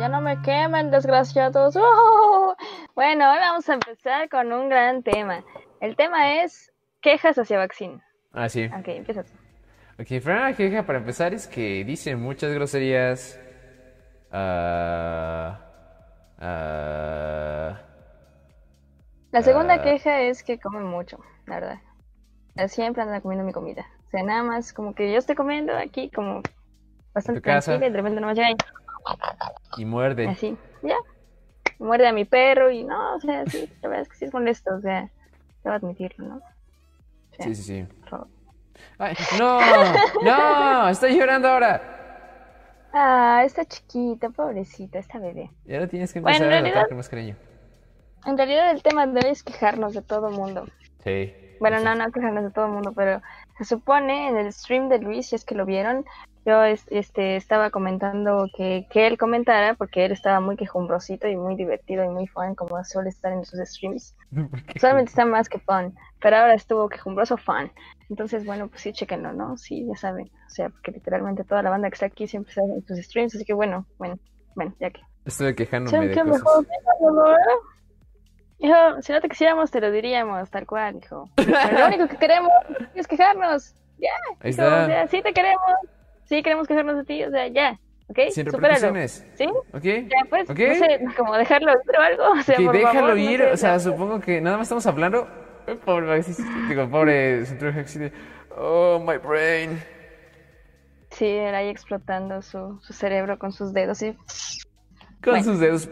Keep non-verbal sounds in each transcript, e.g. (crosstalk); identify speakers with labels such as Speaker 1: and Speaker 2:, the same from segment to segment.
Speaker 1: Ya no me quemen, desgraciados. ¡Oh! Bueno, hoy vamos a empezar con un gran tema. El tema es quejas hacia Vaccine.
Speaker 2: Ah, sí.
Speaker 1: Ok, empieza tú.
Speaker 2: Ok, primera queja para empezar es que dice muchas groserías. Ah, ah,
Speaker 1: La segunda
Speaker 2: Ah.
Speaker 1: queja es que come mucho, la verdad. Siempre anda comiendo mi comida. O sea, nada más como que yo estoy comiendo aquí como bastante tranquila y de repente nomás llega y
Speaker 2: muerde.
Speaker 1: así, ya. Muerde a mi perro y no, o sea, sí, la verdad es que sí es molesto, o sea, debo admitirlo, ¿no? O sea,
Speaker 2: Sí, sí, sí. Ay, no, no, estoy llorando ahora.
Speaker 1: Ah, está chiquita, pobrecita, esta bebé.
Speaker 2: Y ahora tienes que
Speaker 1: Bueno,
Speaker 2: empezar
Speaker 1: en
Speaker 2: a
Speaker 1: realidad-
Speaker 2: tratar más cariño.
Speaker 1: En realidad el tema de hoy es quejarnos de todo el mundo.
Speaker 2: Sí.
Speaker 1: Bueno,
Speaker 2: sí,
Speaker 1: no, no quejarnos de todo el mundo, pero se supone en el stream de Luis, si es que lo vieron, yo es- este, estaba comentando que, que él comentara, porque él estaba muy quejumbrosito y muy divertido y muy fun, como suele estar en sus streams. (laughs) Solamente está más que fun, pero ahora estuvo quejumbroso fun. Entonces, bueno, pues sí, chequenlo, ¿no? Sí, ya saben. O sea, porque literalmente toda la banda que está aquí siempre está en sus streams, así que bueno, bueno, bueno, ya que.
Speaker 2: Estuve quejándome de
Speaker 1: Siempre
Speaker 2: cosas.
Speaker 1: mejor quejándolo. Hijo, si no te quisiéramos, te lo diríamos, tal cual, hijo. Pero lo único que queremos es quejarnos. Ya,
Speaker 2: Ahí
Speaker 1: hijo, o sea, sí te queremos. Sí queremos quejarnos de ti, o sea, ya. ¿Ok?
Speaker 2: Sin repercusiones.
Speaker 1: ¿Sí?
Speaker 2: ¿Ok?
Speaker 1: Ya, pues,
Speaker 2: ¿Ok?
Speaker 1: no sé, como dejarlo ir o algo. O sea,
Speaker 2: Ok,
Speaker 1: por
Speaker 2: déjalo
Speaker 1: favor, no
Speaker 2: ir.
Speaker 1: sé,
Speaker 2: o sea,
Speaker 1: no.
Speaker 2: supongo que nada más estamos hablando. Pobre Maxi, digo, pobre Oh, my brain.
Speaker 1: Sí, era ahí explotando su, su cerebro con sus dedos y...
Speaker 2: Con
Speaker 1: Bueno.
Speaker 2: sus dedos.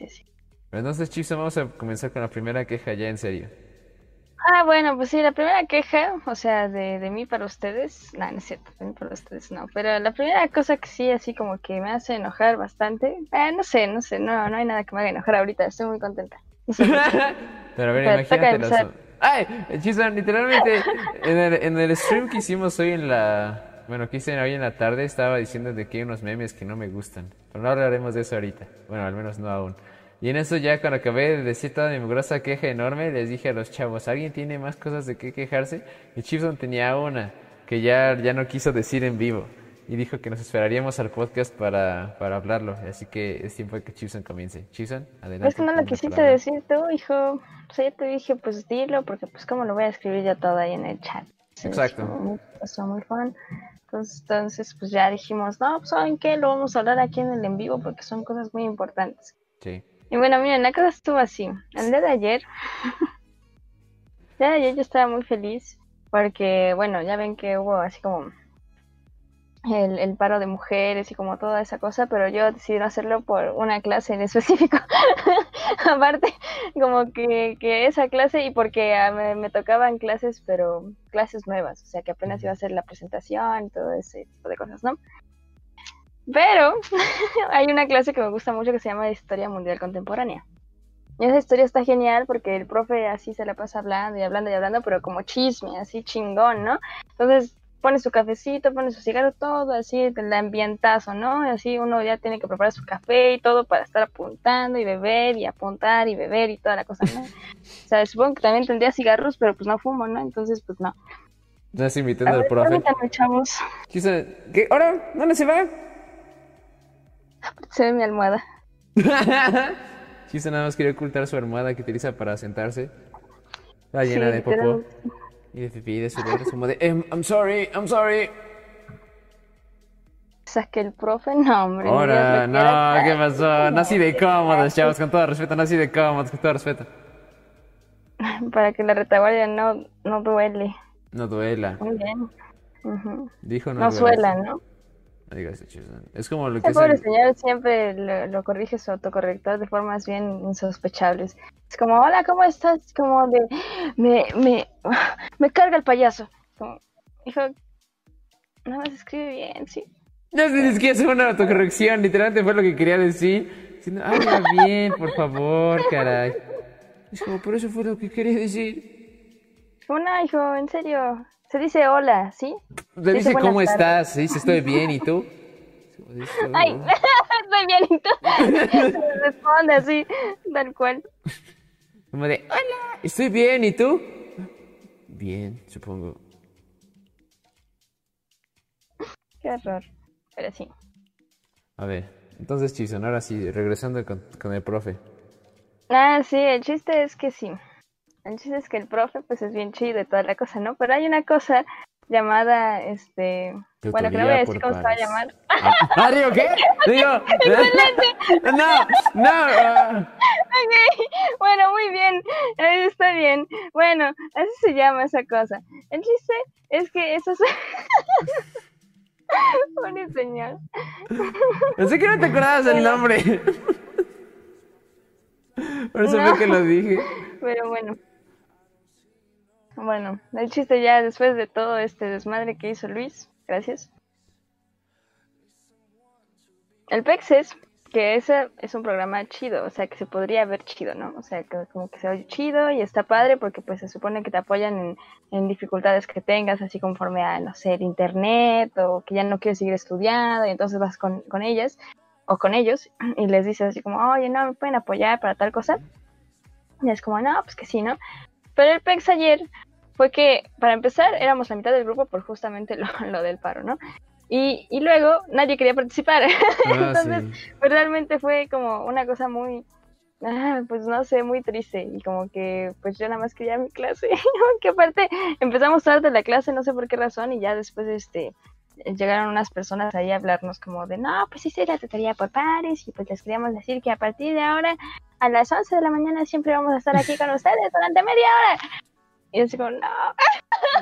Speaker 1: Sí, sí.
Speaker 2: Entonces, Chipson, vamos a comenzar con la primera queja ya en serio.
Speaker 1: Ah, bueno, pues sí, la primera queja, o sea, de, de mí para ustedes, no, no es cierto, de mí para ustedes no, pero la primera cosa que sí, así como que me hace enojar bastante, eh, no sé, no sé, no, no hay nada que me haga enojar ahorita, estoy muy contenta. (laughs)
Speaker 2: Pero a ver, imagínate los... ¡Ay! Chipson, literalmente, en el, en el stream que hicimos hoy en la... Bueno, que hice hoy en la tarde, estaba diciendo de que hay unos memes que no me gustan. Pero no hablaremos de eso ahorita. Bueno, al menos no aún. Y en eso ya cuando acabé de decir toda mi grosa queja enorme, les dije a los chavos, ¿alguien tiene más cosas de qué quejarse? Y Chipson tenía una que ya, ya no quiso decir en vivo. Y dijo que nos esperaríamos al podcast para, para hablarlo. Así que es tiempo de que Chipson comience. Chipson, adelante.
Speaker 1: Es que no lo quisiste
Speaker 2: palabra.
Speaker 1: decir tú, hijo, o sea, ya te dije, pues dilo, porque pues cómo lo voy a escribir ya todo ahí en el chat.
Speaker 2: Exacto.
Speaker 1: pasó muy fun. Entonces, entonces, pues ya dijimos, no, pues ¿saben qué? Lo vamos a hablar aquí en el en vivo porque son cosas muy importantes.
Speaker 2: Sí.
Speaker 1: Y bueno, miren, la cosa estuvo así. El día de ayer, (laughs) el día de ayer yo estaba muy feliz porque, bueno, ya ven que hubo así como el, el paro de mujeres y como toda esa cosa, pero yo decidí no hacerlo por una clase en específico. (laughs) Aparte, como que, que esa clase y porque ah, me, me tocaban clases, pero clases nuevas, o sea que apenas iba a hacer la presentación y todo ese tipo de cosas, ¿no? Pero (laughs) hay una clase que me gusta mucho que se llama Historia Mundial Contemporánea. Y esa historia está genial porque el profe así se la pasa hablando y hablando y hablando, pero como chisme, así chingón, ¿no? Entonces pone su cafecito, pone su cigarro, todo así, el ambientazo, ¿no? Y así uno ya tiene que preparar su café y todo para estar apuntando y beber y apuntar y beber y toda la cosa, ¿no? O sea, supongo que también tendría cigarros, pero pues no fumo, ¿no? Entonces, pues no.
Speaker 2: Estás invitando al profe.
Speaker 1: permítanme, chavos.
Speaker 2: Chipson, ¿qué? ¿Ahora? ¿Dónde se va?
Speaker 1: Se ve mi almohada. (laughs)
Speaker 2: Chipson nada más quería ocultar su almohada que utiliza para sentarse. Está
Speaker 1: Sí,
Speaker 2: llena de popó.
Speaker 1: literal.
Speaker 2: Y de pipí, de sudor, es como de, "Em, I'm sorry, I'm sorry.
Speaker 1: Saque el profe, no, hombre.
Speaker 2: Ahora, no, ¿qué pasó? (laughs) No así de cómodos, chavos, con todo respeto, no así de cómodos, con todo respeto. (laughs)
Speaker 1: Para que la retaguardia no, no duele.
Speaker 2: No duela.
Speaker 1: Muy bien. Ujú.
Speaker 2: Dijo no
Speaker 1: No
Speaker 2: duela.
Speaker 1: suela, ¿no?
Speaker 2: No digas. Es como lo que es
Speaker 1: pobre
Speaker 2: el-
Speaker 1: señor siempre lo, lo corrige su autocorrector de formas bien insospechables. Es como, hola, ¿cómo estás? Es como de, me, me, me carga el payaso. Como, hijo, nada más escribe bien, sí.
Speaker 2: No ni siquiera hacer una autocorrección, literalmente fue lo que quería decir. Diciendo, habla bien, por favor, caray. Es como, por eso fue lo que quería decir.
Speaker 1: No, hijo, en serio. Se dice hola, ¿sí?
Speaker 2: Te
Speaker 1: Dice
Speaker 2: ¿cómo
Speaker 1: tardes.
Speaker 2: estás? Se dice, estoy bien, ¿y tú? (laughs)
Speaker 1: Ay, (laughs) estoy bien, ¿y tú? (laughs) Responde así, tal cual.
Speaker 2: Como de, hola, estoy bien, ¿y tú? Bien, supongo.
Speaker 1: Qué horror. pero sí.
Speaker 2: A ver, entonces Chison, ahora sí, regresando con, con el profe.
Speaker 1: Ah, sí, el chiste es que sí. El chiste es que el profe, pues es bien chido y toda la cosa, ¿no? Pero hay una cosa llamada, este... Bueno, que no voy a decir cómo se va a llamar.
Speaker 2: ¿Ah, digo qué? Digo... (laughs) (laughs) no, no. Uh...
Speaker 1: Ok, bueno, muy bien, está bien. Bueno, así se llama esa cosa. El chiste es que eso es... (laughs) Un señor.
Speaker 2: Pensé que no te acordabas el nombre. Por eso fue que lo dije.
Speaker 1: Pero bueno. Bueno, el chiste ya después de todo este desmadre que hizo Luis, gracias. El PEX es que ese es un programa chido, o sea, que se podría ver chido, ¿no? O sea, que como que se oye chido y está padre porque pues se supone que te apoyan en, en dificultades que tengas, así conforme a, no sé, el internet o que ya no quieres seguir estudiando y entonces vas con, con ellas o con ellos y les dices así como, oye, no, me pueden apoyar para tal cosa. Y es como, no, pues que sí, ¿no? Pero el PEX ayer fue que, para empezar, éramos la mitad del grupo por justamente lo, (laughs) del paro, ¿no? Y, y, luego nadie quería participar. (laughs) Ah, Entonces, pues realmente fue como una cosa muy, ah, pues no sé, muy triste. Y como que, pues yo nada más quería mi clase. (laughs) que aparte empezamos tarde la clase, no sé por qué razón, y ya después, este, llegaron unas personas ahí a hablarnos como de, no, pues sí, la tutoría por pares, y pues les queríamos decir que a partir de ahora, a las 11 de la mañana, siempre vamos a estar aquí con ustedes durante media hora. Y así como, no,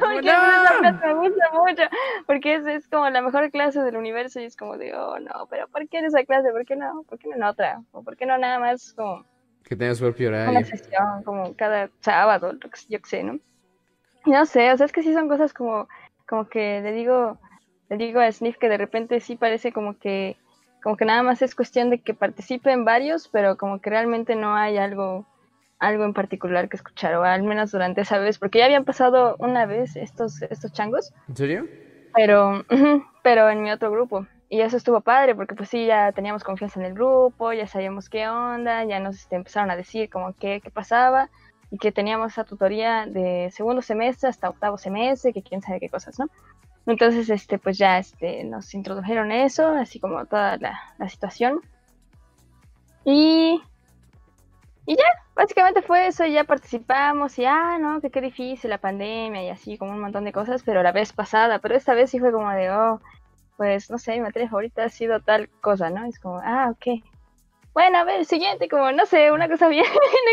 Speaker 1: porque esa clase me gusta mucho, porque es, es, como la mejor clase del universo y es como de, oh, no, pero ¿por qué en esa clase? ¿Por qué no? ¿Por qué no en otra? ¿O por qué no nada más como...
Speaker 2: Que tengas propio horario.
Speaker 1: Una sesión, como cada sábado, yo qué sé, ¿no? No sé, o sea, es que sí son cosas como, como que le digo, le digo a Sniff que de repente sí parece como que, como que nada más es cuestión de que participen varios, pero como que realmente no hay algo algo en particular que escuchar, o al menos durante esa vez, porque ya habían pasado una vez estos, estos changos.
Speaker 2: ¿En serio?
Speaker 1: Pero, (laughs) pero en mi otro grupo. Y eso estuvo padre, porque pues sí, ya teníamos confianza en el grupo, ya sabíamos qué onda, ya nos este, empezaron a decir como qué, qué pasaba, y que teníamos esa tutoría de segundo semestre hasta octavo semestre, que quién sabe qué cosas, ¿no? Entonces, este, pues ya este, nos introdujeron eso, así como toda la, la situación. Y y ya, básicamente fue eso, y ya participamos y, ah, no, que qué difícil la pandemia y así, como un montón de cosas, pero la vez pasada, pero esta vez sí fue como de, oh, pues, no sé, mi materia favorita ha sido tal cosa, ¿no? Es como, ah, ok. Bueno, a ver, siguiente, como, no sé, una cosa (laughs) bien,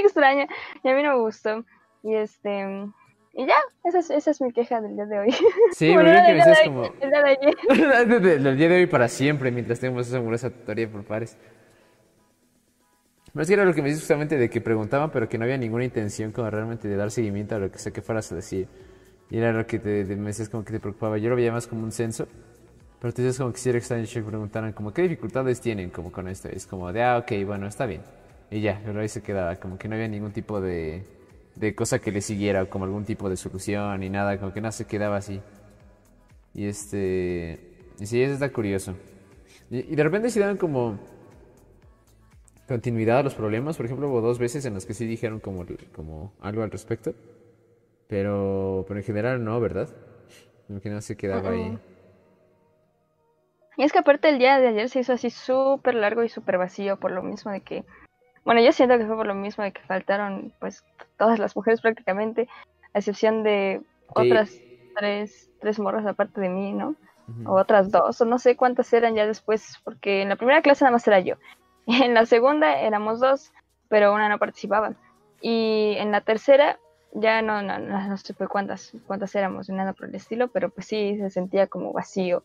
Speaker 1: extraña, y a mí no me gustó. Y este, y ya, esa es, esa es mi queja del día de hoy.
Speaker 2: Sí, (laughs) bueno, que me dices como... El día de ayer. (laughs) el día de hoy para siempre, mientras tengamos esa amorosa tutoría por pares. Más que era lo que me dices justamente de que preguntaban, pero que no había ninguna intención como realmente de dar seguimiento a lo que sé que fueras a decir. Y era lo que te, me decías como que te preocupaba. Yo lo veía más como un censo. Pero te decías como que si era extraño que preguntaran como qué dificultades tienen como con esto. es como de, ah, ok, bueno, está bien. Y ya, pero ahí se quedaba. Como que no había ningún tipo de, de cosa que le siguiera, como algún tipo de solución ni nada. Como que nada se quedaba así. Y este... Y sí, eso está curioso. Y, de repente se daban como continuidad a los problemas. Por ejemplo, hubo dos veces en las que sí dijeron como, como algo al respecto. Pero, pero en general no, ¿verdad? Como que no se quedaba ahí.
Speaker 1: Y es que aparte el día de ayer se hizo así súper largo y súper vacío por lo mismo de que... Bueno, yo siento que fue por lo mismo de que faltaron pues todas las mujeres prácticamente, a excepción de otras tres, tres morras aparte de mí, ¿no? O otras dos, o no sé cuántas eran ya después, porque en la primera clase nada más era yo. (laughs) En la segunda éramos dos, pero una no participaba. Y en la tercera ya no, no, no, sé cuántas, cuántas éramos, nada por el estilo, pero pues sí se sentía como vacío,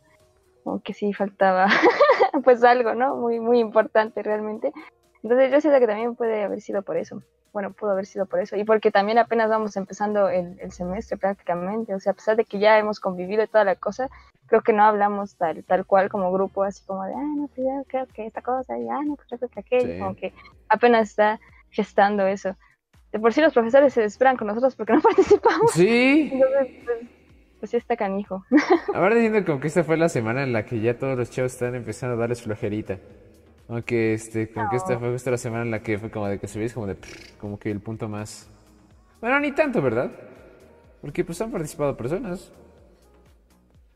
Speaker 1: como que sí faltaba (laughs) pues algo, ¿no? Muy, muy importante realmente. Entonces yo siento que también puede haber sido por eso bueno, pudo haber sido por eso. Y porque también apenas vamos empezando el, el, semestre prácticamente. O sea, a pesar de que ya hemos convivido y toda la cosa, creo que no hablamos tal, tal cual como grupo, así como de, ah, no, pues yo creo que esta cosa, y ah, no, pues yo creo que aquello. Como que apenas está gestando eso. De por sí los profesores se esperan con nosotros porque (laughs) no participamos.
Speaker 2: Sí.
Speaker 1: Entonces, pues, pues sí está canijo. (laughs)
Speaker 2: Ahora diciendo como que esta fue la semana en la que ya todos los chavos están empezando a darles flojerita. Aunque este, como que esta fue justo la semana en la que fue como de que se veis como de como que el punto más. Bueno, ni tanto, ¿verdad? Porque pues han participado personas.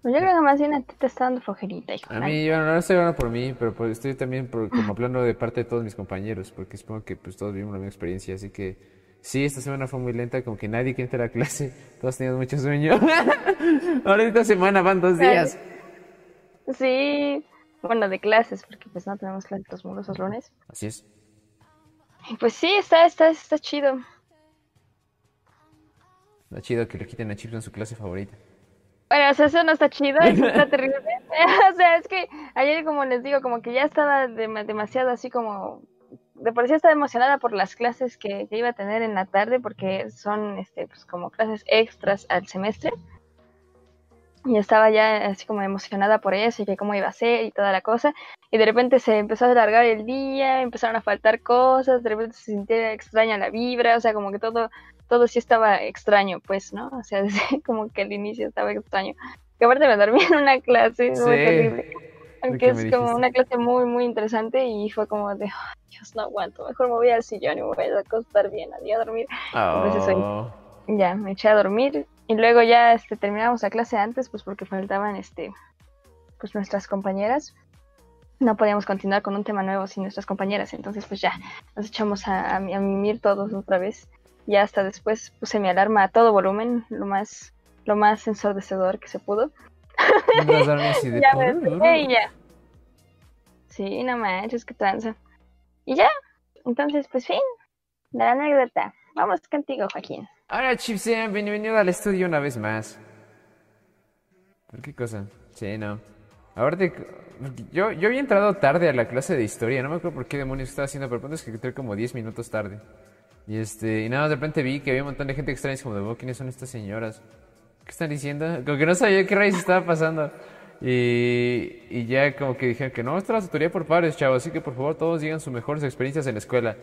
Speaker 1: Pues yo creo que más bien a ti te está dando flojerita, hijo.
Speaker 2: A mí, yo no estoy hablando por mí, pero pues estoy también por, como hablando de parte de todos mis compañeros, porque supongo que pues todos vivimos la misma experiencia, así que sí, esta semana fue muy lenta, como que nadie quiere entrar a clase, (laughs) todos tenían mucho sueño. (laughs) Ahora esta semana van dos días.
Speaker 1: Sí, bueno, de clases, porque pues no tenemos clases los muros lunes.
Speaker 2: Así es.
Speaker 1: Pues sí, está, está, está chido.
Speaker 2: Está chido que le quiten a Chips en su clase favorita.
Speaker 1: Bueno, o sea, eso no está chido, eso está (laughs) terrible. (laughs) o sea, es que ayer, como les digo, como que ya estaba demasiado así como... De por sí estaba emocionada por las clases que, iba a tener en la tarde, porque son este, pues, como clases extras al semestre. Y estaba ya así como emocionada por eso y que cómo iba a ser y toda la cosa. Y de repente se empezó a alargar el día, empezaron a faltar cosas, de repente se sintió extraña la vibra, o sea, como que todo todo sí estaba extraño, pues, ¿no? O sea, (laughs) desde como que el inicio estaba extraño. Que aparte me dormí en una clase muy terrible. Aunque es como una clase muy, muy interesante y fue como de, Dios, no aguanto, mejor me voy al sillón y me voy a acostar bien, a dormir.
Speaker 2: Oh.
Speaker 1: ya, me eché a dormir y luego ya este, terminamos la clase antes, pues porque faltaban este, pues nuestras compañeras. No podíamos continuar con un tema nuevo sin nuestras compañeras, entonces pues ya nos echamos a, a mimir todos otra vez. Ya hasta después puse mi alarma a todo volumen, lo más, lo más ensordecedor que se pudo. (laughs) ya me y ya. Sí, no manches, que tranza. Y ya, entonces, pues fin, la anécdota. Vamos contigo, Joaquín.
Speaker 2: Hola, sean bienvenido al estudio una vez más. ¿Por qué cosa? Sí, no. Ahora yo, yo había entrado tarde a la clase de historia, no me acuerdo por qué demonios estaba haciendo, pero es que entré como 10 minutos tarde. Y este, y nada, de repente vi que había un montón de gente extraña, como de, oh, ¿quiénes son estas señoras? ¿Qué están diciendo? Como que no sabía qué rayos estaba pasando. Y, y ya como que dijeron que no, esta es la tutoría por pares, chavos, así que por favor todos digan sus mejores experiencias en la escuela.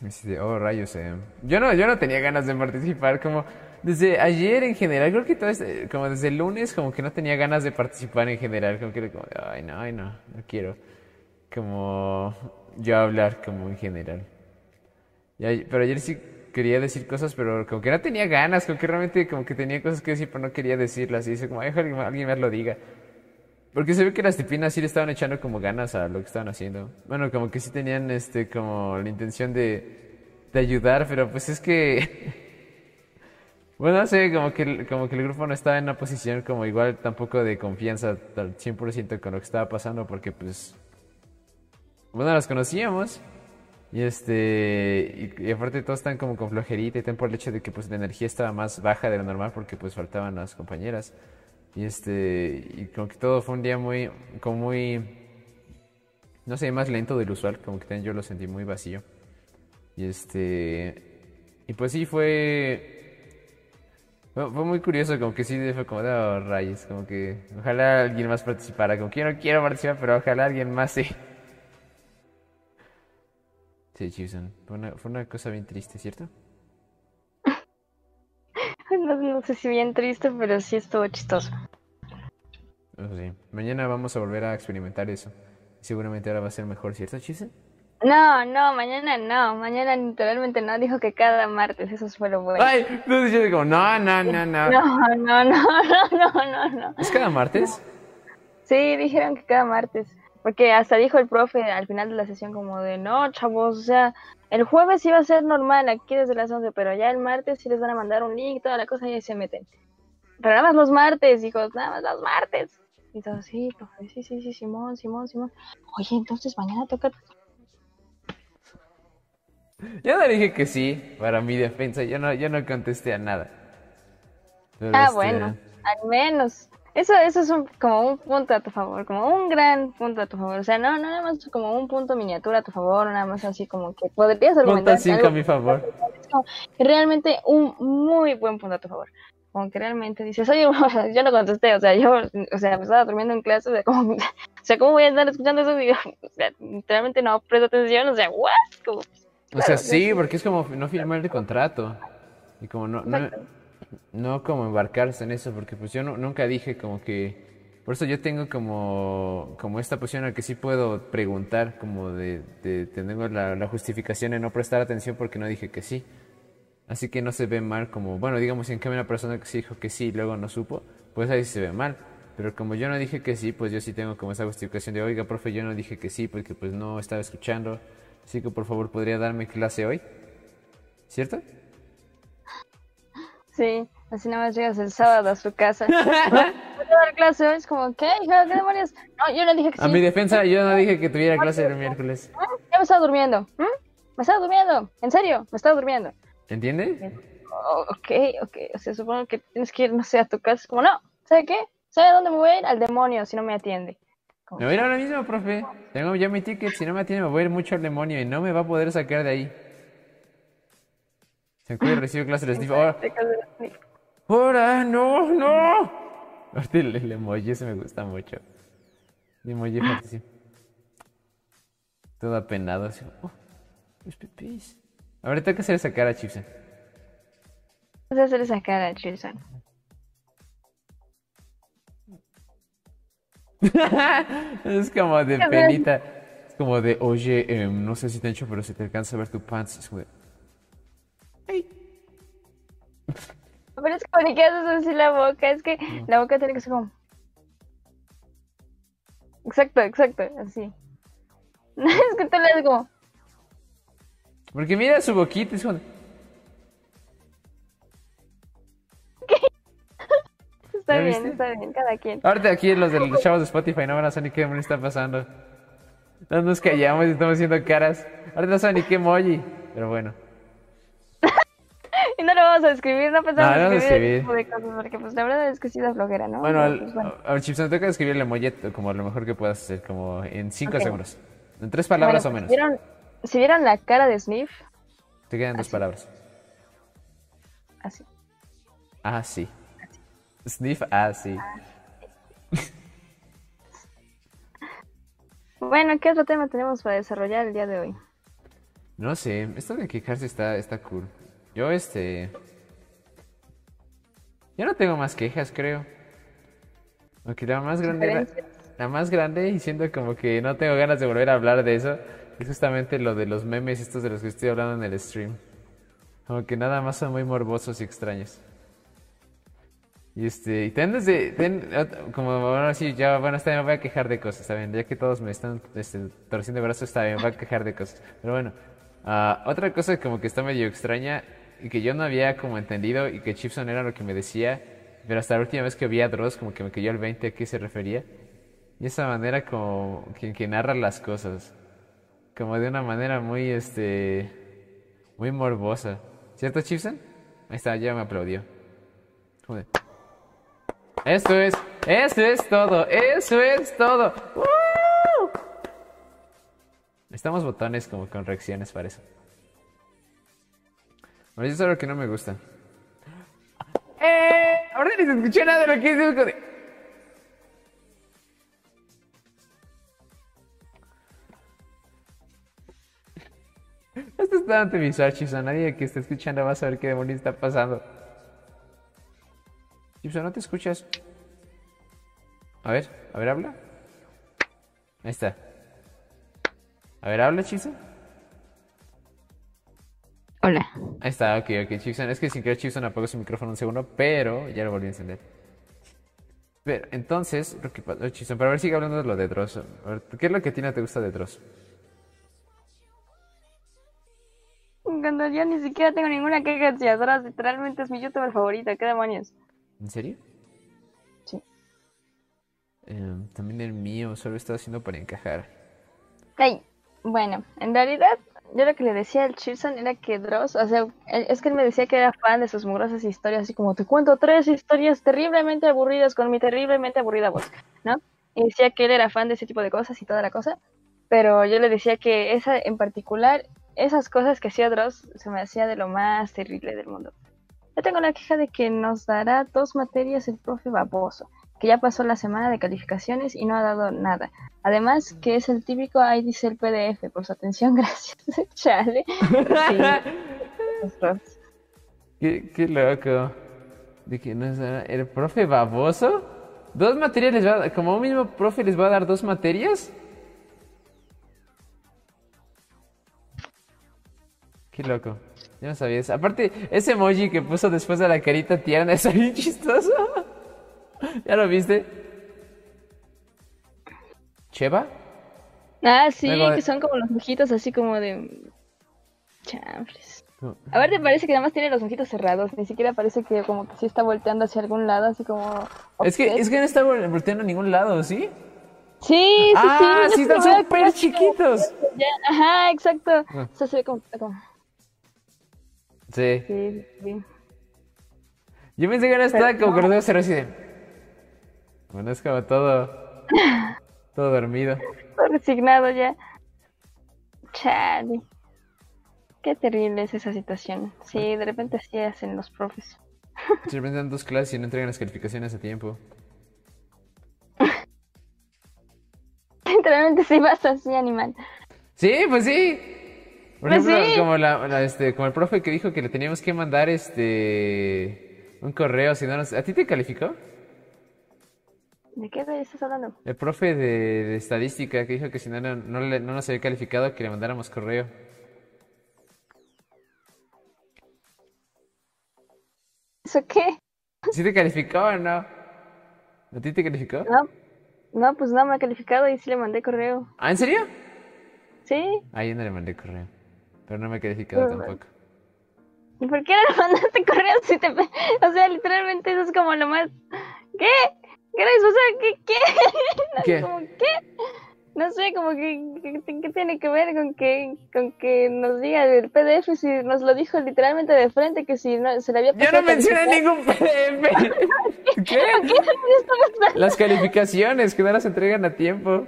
Speaker 2: Y así oh, rayos, eh. Yo no, yo no tenía ganas de participar, como desde ayer en general, creo que todo este, como desde el lunes, como que no tenía ganas de participar en general, como que como, ay no, ay no, no quiero. Como yo hablar como en general pero ayer sí quería decir cosas, pero como que no tenía ganas, como que realmente como que tenía cosas que decir, pero no quería decirlas. Y dice como, alguien, alguien más lo diga. Porque se ve que las tipinas sí le estaban echando como ganas a lo que estaban haciendo. Bueno, como que sí tenían este como la intención de, de ayudar, pero pues es que... (laughs) bueno, no sé, como que, como que el grupo no estaba en una posición como igual tampoco de confianza al 100% con lo que estaba pasando, porque pues... Bueno, las conocíamos. Y este, y, aparte todos están como con flojerita y también por el hecho de que pues la energía estaba más baja de lo normal porque pues faltaban las compañeras. Y este, y como que todo fue un día muy, como muy, no sé, más lento del usual, como que también yo lo sentí muy vacío. Y este, y pues sí fue, fue, muy curioso, como que sí fue como oh, rayos, como que ojalá alguien más participara, como que yo no quiero participar, pero ojalá alguien más sí. Sí, Susan. Fue una, fue una cosa bien triste, ¿cierto?
Speaker 1: No, sé si bien triste, pero sí estuvo chistoso.
Speaker 2: sí. Mañana vamos a volver a experimentar eso. Seguramente ahora va a ser mejor, ¿cierto, Susan?
Speaker 1: No, no, mañana no. Mañana literalmente no. Dijo que cada martes. Eso fue lo bueno.
Speaker 2: Ay, dices como, no, no, no, no.
Speaker 1: No, no, no, (laughs) no, no, no, no.
Speaker 2: ¿Es cada martes?
Speaker 1: Sí, dijeron que cada martes. Porque hasta dijo el profe al final de la sesión como de, no, chavos, o sea, el jueves iba a ser normal aquí desde las 11, pero ya el martes sí les van a mandar un link, toda la cosa y ahí se meten. Pero nada más los martes, hijos, nada más los martes. Y todo, sí, profe, sí, sí, sí, Simón, Simón, Simón. Oye, entonces mañana toca...
Speaker 2: Yo no dije que sí, para mi defensa, yo no, yo no contesté a nada.
Speaker 1: ah, este, bueno, al menos. Eso, eso es un, como un punto a tu favor, como un gran punto a tu favor. O sea, no, no nada más como un punto miniatura a tu favor, nada más así como que podrías
Speaker 2: argumentar. Punto 5 a mi favor.
Speaker 1: Es como realmente un muy buen punto a tu favor. Como que realmente dices, oye, (laughs) yo no contesté, o sea, yo, o sea, me estaba durmiendo en clase, o sea, como, (laughs) o sea, ¿cómo voy a andar escuchando eso? Y, (laughs) o sea, literalmente no presto atención, o sea, ¿what? Como,
Speaker 2: o sea, sí, porque es como no firmar el contrato. Y como no, no, no como embarcarse en eso, porque pues yo nunca dije como que... Por eso yo tengo como, como esta posición en que sí puedo preguntar, como de, de la, justificación de no prestar atención porque no dije que sí. Así que no se ve mal como, bueno, digamos, en cambio una persona que sí dijo que sí y luego no supo, pues ahí se ve mal. Pero como yo no dije que sí, pues yo sí tengo como esa justificación de, oiga, profe, yo no dije que sí porque pues no estaba escuchando. Así que por favor podría darme clase hoy. ¿Cierto?
Speaker 1: Sí, así nada más llegas el sábado a su casa. (laughs) ¿Puedo dar clase hoy? Es como, ¿qué, hija? ¿Qué demonios? No, yo no dije que sí.
Speaker 2: A mi defensa, yo no dije que tuviera clase el miércoles.
Speaker 1: Ya me estaba durmiendo. ¿m? Me estaba durmiendo. En serio, me estaba durmiendo.
Speaker 2: ¿Entiendes?
Speaker 1: Oh, ok, ok. O sea, supongo que tienes que ir, no sé, a tu casa. Es como, no, ¿sabe qué? ¿Sabe a dónde me voy a ir? Al demonio, si no me atiende. Como,
Speaker 2: Me voy a ir ahora mismo, profe. Tengo ya mi ticket. Si no me atiende, me voy a ir mucho al demonio y no me va a poder sacar de ahí. Se acuerda recibo clase de Steve. Ahora, ahora, no, no. Ahorita el, el emoji ese me gusta mucho. El emoji fuerte, sí. Todo apenado. Así. Oh, los pipis. Ahora tengo que hacer esa cara, Chipsen.
Speaker 1: Vas a hacer esa cara, Chilson. (laughs)
Speaker 2: es como de penita. Es como de, oye, em, no sé si te han hecho, pero se te alcanza a ver tu pants. Es como de,
Speaker 1: Pero es como ni que haces así la boca. Es que la boca tiene que ser como. Exacto, exacto, así. (laughs) es que tú le haces como.
Speaker 2: Porque mira su boquita, es como (laughs)
Speaker 1: Está
Speaker 2: ¿Ya
Speaker 1: bien,
Speaker 2: viste?
Speaker 1: está bien, cada quien.
Speaker 2: Ahorita aquí los de (laughs) los chavos de Spotify no van a saber ni qué demonios está pasando. No nos callamos y estamos haciendo caras. Ahorita no saben ni qué emoji. Pero bueno.
Speaker 1: No lo vamos a escribir, no pensamos
Speaker 2: No, no
Speaker 1: escribir ese
Speaker 2: escribir.
Speaker 1: tipo de cosas, porque pues la verdad es que sí da flojera, ¿no?
Speaker 2: Bueno, al,
Speaker 1: pues, bueno.
Speaker 2: al escribir el emoji como lo mejor que puedas hacer, como en 5
Speaker 1: Ok.
Speaker 2: segundos. En tres palabras
Speaker 1: Bueno,
Speaker 2: o menos.
Speaker 1: ¿vieron, si vieron la cara de Sniff,
Speaker 2: Te quedan dos
Speaker 1: Así.
Speaker 2: palabras.
Speaker 1: así.
Speaker 2: Ah, sí. Sniff, ah, sí.
Speaker 1: Bueno, ¿qué otro tema tenemos para desarrollar el día de hoy?
Speaker 2: No sé, esto de quejarse está, está cool. Yo, este. Yo no tengo más quejas, creo. Aunque la más grande
Speaker 1: Sugerencias.
Speaker 2: La más grande, y siento como que no tengo ganas de volver a hablar de eso, es justamente lo de los memes estos de los que estoy hablando en el stream. Como que nada más son muy morbosos y extraños. Y este, y ten desde, ten, ot- como ahora sí, ya, bueno, está bien, me voy a quejar de cosas, está bien, ya que todos me están este, torciendo el brazo, está bien, me voy a quejar de cosas. Pero bueno, ah, otra cosa como que está medio extraña y que yo no había como entendido y que Chipson era lo que me decía, pero hasta la última vez que vi a Dross como que me cayó el 20 a qué se refería. Y esa manera como que, narra las cosas, como de una manera muy, este, muy morbosa. ¿Cierto, Chipson? Ahí está, ya me aplaudió. De, Esto es, eso es todo, eso es todo. ¡Woo! Necesitamos botones como con reacciones para eso. Bueno, eso es algo que no me gusta. ¡Eh! Ahora ni se escuché nada de lo que de- Esto está ante visual, Chipson. Nadie que esté escuchando va a saber qué demonios está pasando. Chipson, ¿no te escuchas? A ver, a ver, habla. Ahí está. A ver, habla, Chipson.
Speaker 1: Hola.
Speaker 2: Ahí está, ok, ok, Chipson. Es que sin querer Chipson apagó su micrófono un segundo, pero ya lo volví a encender. Pero, entonces, lo que pasó, Chipson, para ver, sigue hablando de lo de Dross. ¿Qué es lo que a ti no te gusta de Dross?
Speaker 1: Cuando yo ni siquiera tengo ninguna queja hacia atrás, literalmente es mi youtuber favorito, ¿qué demonios?
Speaker 2: ¿En serio?
Speaker 1: Sí.
Speaker 2: Em, también el mío, solo estaba haciendo para encajar.
Speaker 1: Ay, bueno, en realidad, yo lo que le decía al Chilson era que Dross, o sea, es que él me decía que era fan de sus mugrosas historias, así como te cuento tres historias terriblemente aburridas con mi terriblemente aburrida voz, ¿no? Y decía que él era fan de ese tipo de cosas y toda la cosa, pero yo le decía que esa en particular, esas cosas que hacía Dross, se me hacía de lo más terrible del mundo. Yo tengo la queja de que nos dará dos materias el profe baboso, que ya pasó la semana de calificaciones y no ha dado nada. Además, que es el típico ahí dice el PDF, por su atención, (laughs) gracias. Chale. Sí.
Speaker 2: Qué, qué loco. De que no es nada- ¿El profe baboso? ¿Dos materias les va a dar? ¿Como un mismo profe les va a dar dos materias? Qué loco. Yo no sabía eso. Aparte, ese emoji que puso después de la carita tierna (laughs) es bien chistoso. (laughs) ¿Ya lo viste? ¿Cheva?
Speaker 1: Ah, sí,
Speaker 2: Luego
Speaker 1: que son como los ojitos así como de... Chanfres. A ver, te parece que nada más tiene los ojitos cerrados, ni siquiera parece que como que sí está volteando hacia algún lado, así como...
Speaker 2: Es que, es que no está vol- volteando a ningún lado, ¿sí?
Speaker 1: Sí, sí,
Speaker 2: ah,
Speaker 1: sí.
Speaker 2: sí, están
Speaker 1: que
Speaker 2: súper chiquitos.
Speaker 1: ya- Ajá, exacto.
Speaker 2: Ah.
Speaker 1: O sea, se ve como... como-
Speaker 2: Sí.
Speaker 1: Sí, sí.
Speaker 2: Yo pensé que no estaba como que
Speaker 1: no.
Speaker 2: los dedos cerrados así de... Bueno, es como todo... Todo dormido.
Speaker 1: Todo resignado ya. Chale. Qué terrible es esa situación. Sí, de repente así hacen los profes.
Speaker 2: Se repente dos clases y no entregan las calificaciones a tiempo. (laughs)
Speaker 1: Literalmente sí vas así, animal.
Speaker 2: Sí, pues sí. Por
Speaker 1: Pues
Speaker 2: ejemplo,
Speaker 1: sí.
Speaker 2: como, la, la, este, como el profe que dijo que le teníamos que mandar este un correo, si no nos... ¿A ti te calificó?
Speaker 1: ¿De qué estás hablando?
Speaker 2: El profe de, de estadística que dijo que si no, no, no le- no nos había calificado que le mandáramos correo.
Speaker 1: ¿Eso qué?
Speaker 2: ¿Sí te calificó o no? ¿A ti te calificó?
Speaker 1: No, no, pues no me ha calificado y sí le mandé correo.
Speaker 2: ¿Ah, en serio?
Speaker 1: ¿Sí?
Speaker 2: Ah, yo no le mandé correo. Pero no me ha calificado tampoco.
Speaker 1: ¿Y por qué no le mandaste (laughs) correo si te... O sea, literalmente eso es como lo más... ¿Qué? ¿Qué eres? O sea, ¿qué? ¿Qué? (laughs) No,
Speaker 2: ¿Qué?
Speaker 1: Como, ¿qué? No sé, como que... ¿Qué, qué tiene que ver con que, con que nos diga el PDF si nos lo dijo literalmente de frente que si no, se le había
Speaker 2: Yo no mencioné ningún PDF. (laughs) ¿Qué? (laughs) Las calificaciones que no las entregan a tiempo.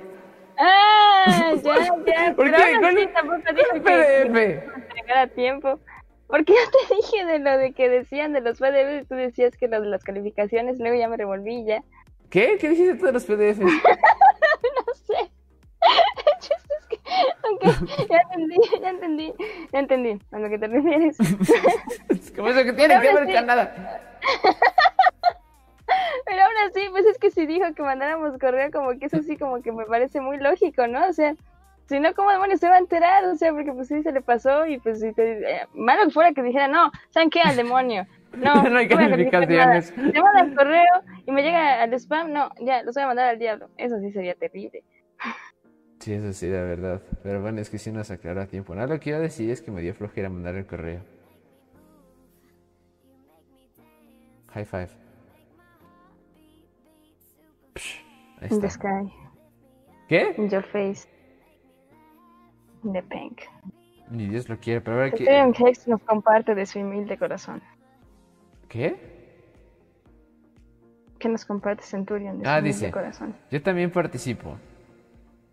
Speaker 1: Ah, ya, ya.
Speaker 2: ¿Por
Speaker 1: pero
Speaker 2: qué?
Speaker 1: aún
Speaker 2: ¿Cuál
Speaker 1: así tampoco
Speaker 2: el
Speaker 1: dijo que
Speaker 2: PDF?
Speaker 1: entregar a tiempo. Porque yo te dije de lo de que decían de los PDFs y tú decías que lo de las calificaciones, luego ya me revolví ya.
Speaker 2: ¿Qué? ¿Qué dijiste tú de los PDFs? (laughs)
Speaker 1: No sé. El chiste es que, ya entendí, ya entendí, ya entendí a lo que te refieres. (laughs)
Speaker 2: ¿Cómo eso que tiene
Speaker 1: Pero
Speaker 2: que ver
Speaker 1: sí.
Speaker 2: con nada?
Speaker 1: Pero aún así, pues es que si dijo que mandáramos correo, como que eso sí, como que me parece muy lógico, ¿no? O sea, si no, ¿cómo demonios se va a enterar? O sea, porque pues sí se le pasó y pues si te, eh, malo que fuera que dijera, no, ¿saben qué? Al demonio. No, (laughs)
Speaker 2: No hay
Speaker 1: a nada.
Speaker 2: calificaciones.
Speaker 1: Te manda el correo y me llega al spam, no, ya, los voy a mandar al diablo. Eso sí sería terrible.
Speaker 2: Sí, eso sí, la verdad. Pero bueno, es que sí nos aclaró a tiempo. No, lo que iba a decir es que me dio flojera mandar el correo. High five. Psh, ahí
Speaker 1: In the
Speaker 2: está.
Speaker 1: sky,
Speaker 2: ¿Qué?
Speaker 1: in your face, in the pink.
Speaker 2: Ni Dios lo quiere, pero que...
Speaker 1: Ethereum Hex nos comparte de su humilde corazón.
Speaker 2: ¿Qué?
Speaker 1: Que nos comparte Centurion de
Speaker 2: Ah, dice.
Speaker 1: corazón.
Speaker 2: Yo también participo.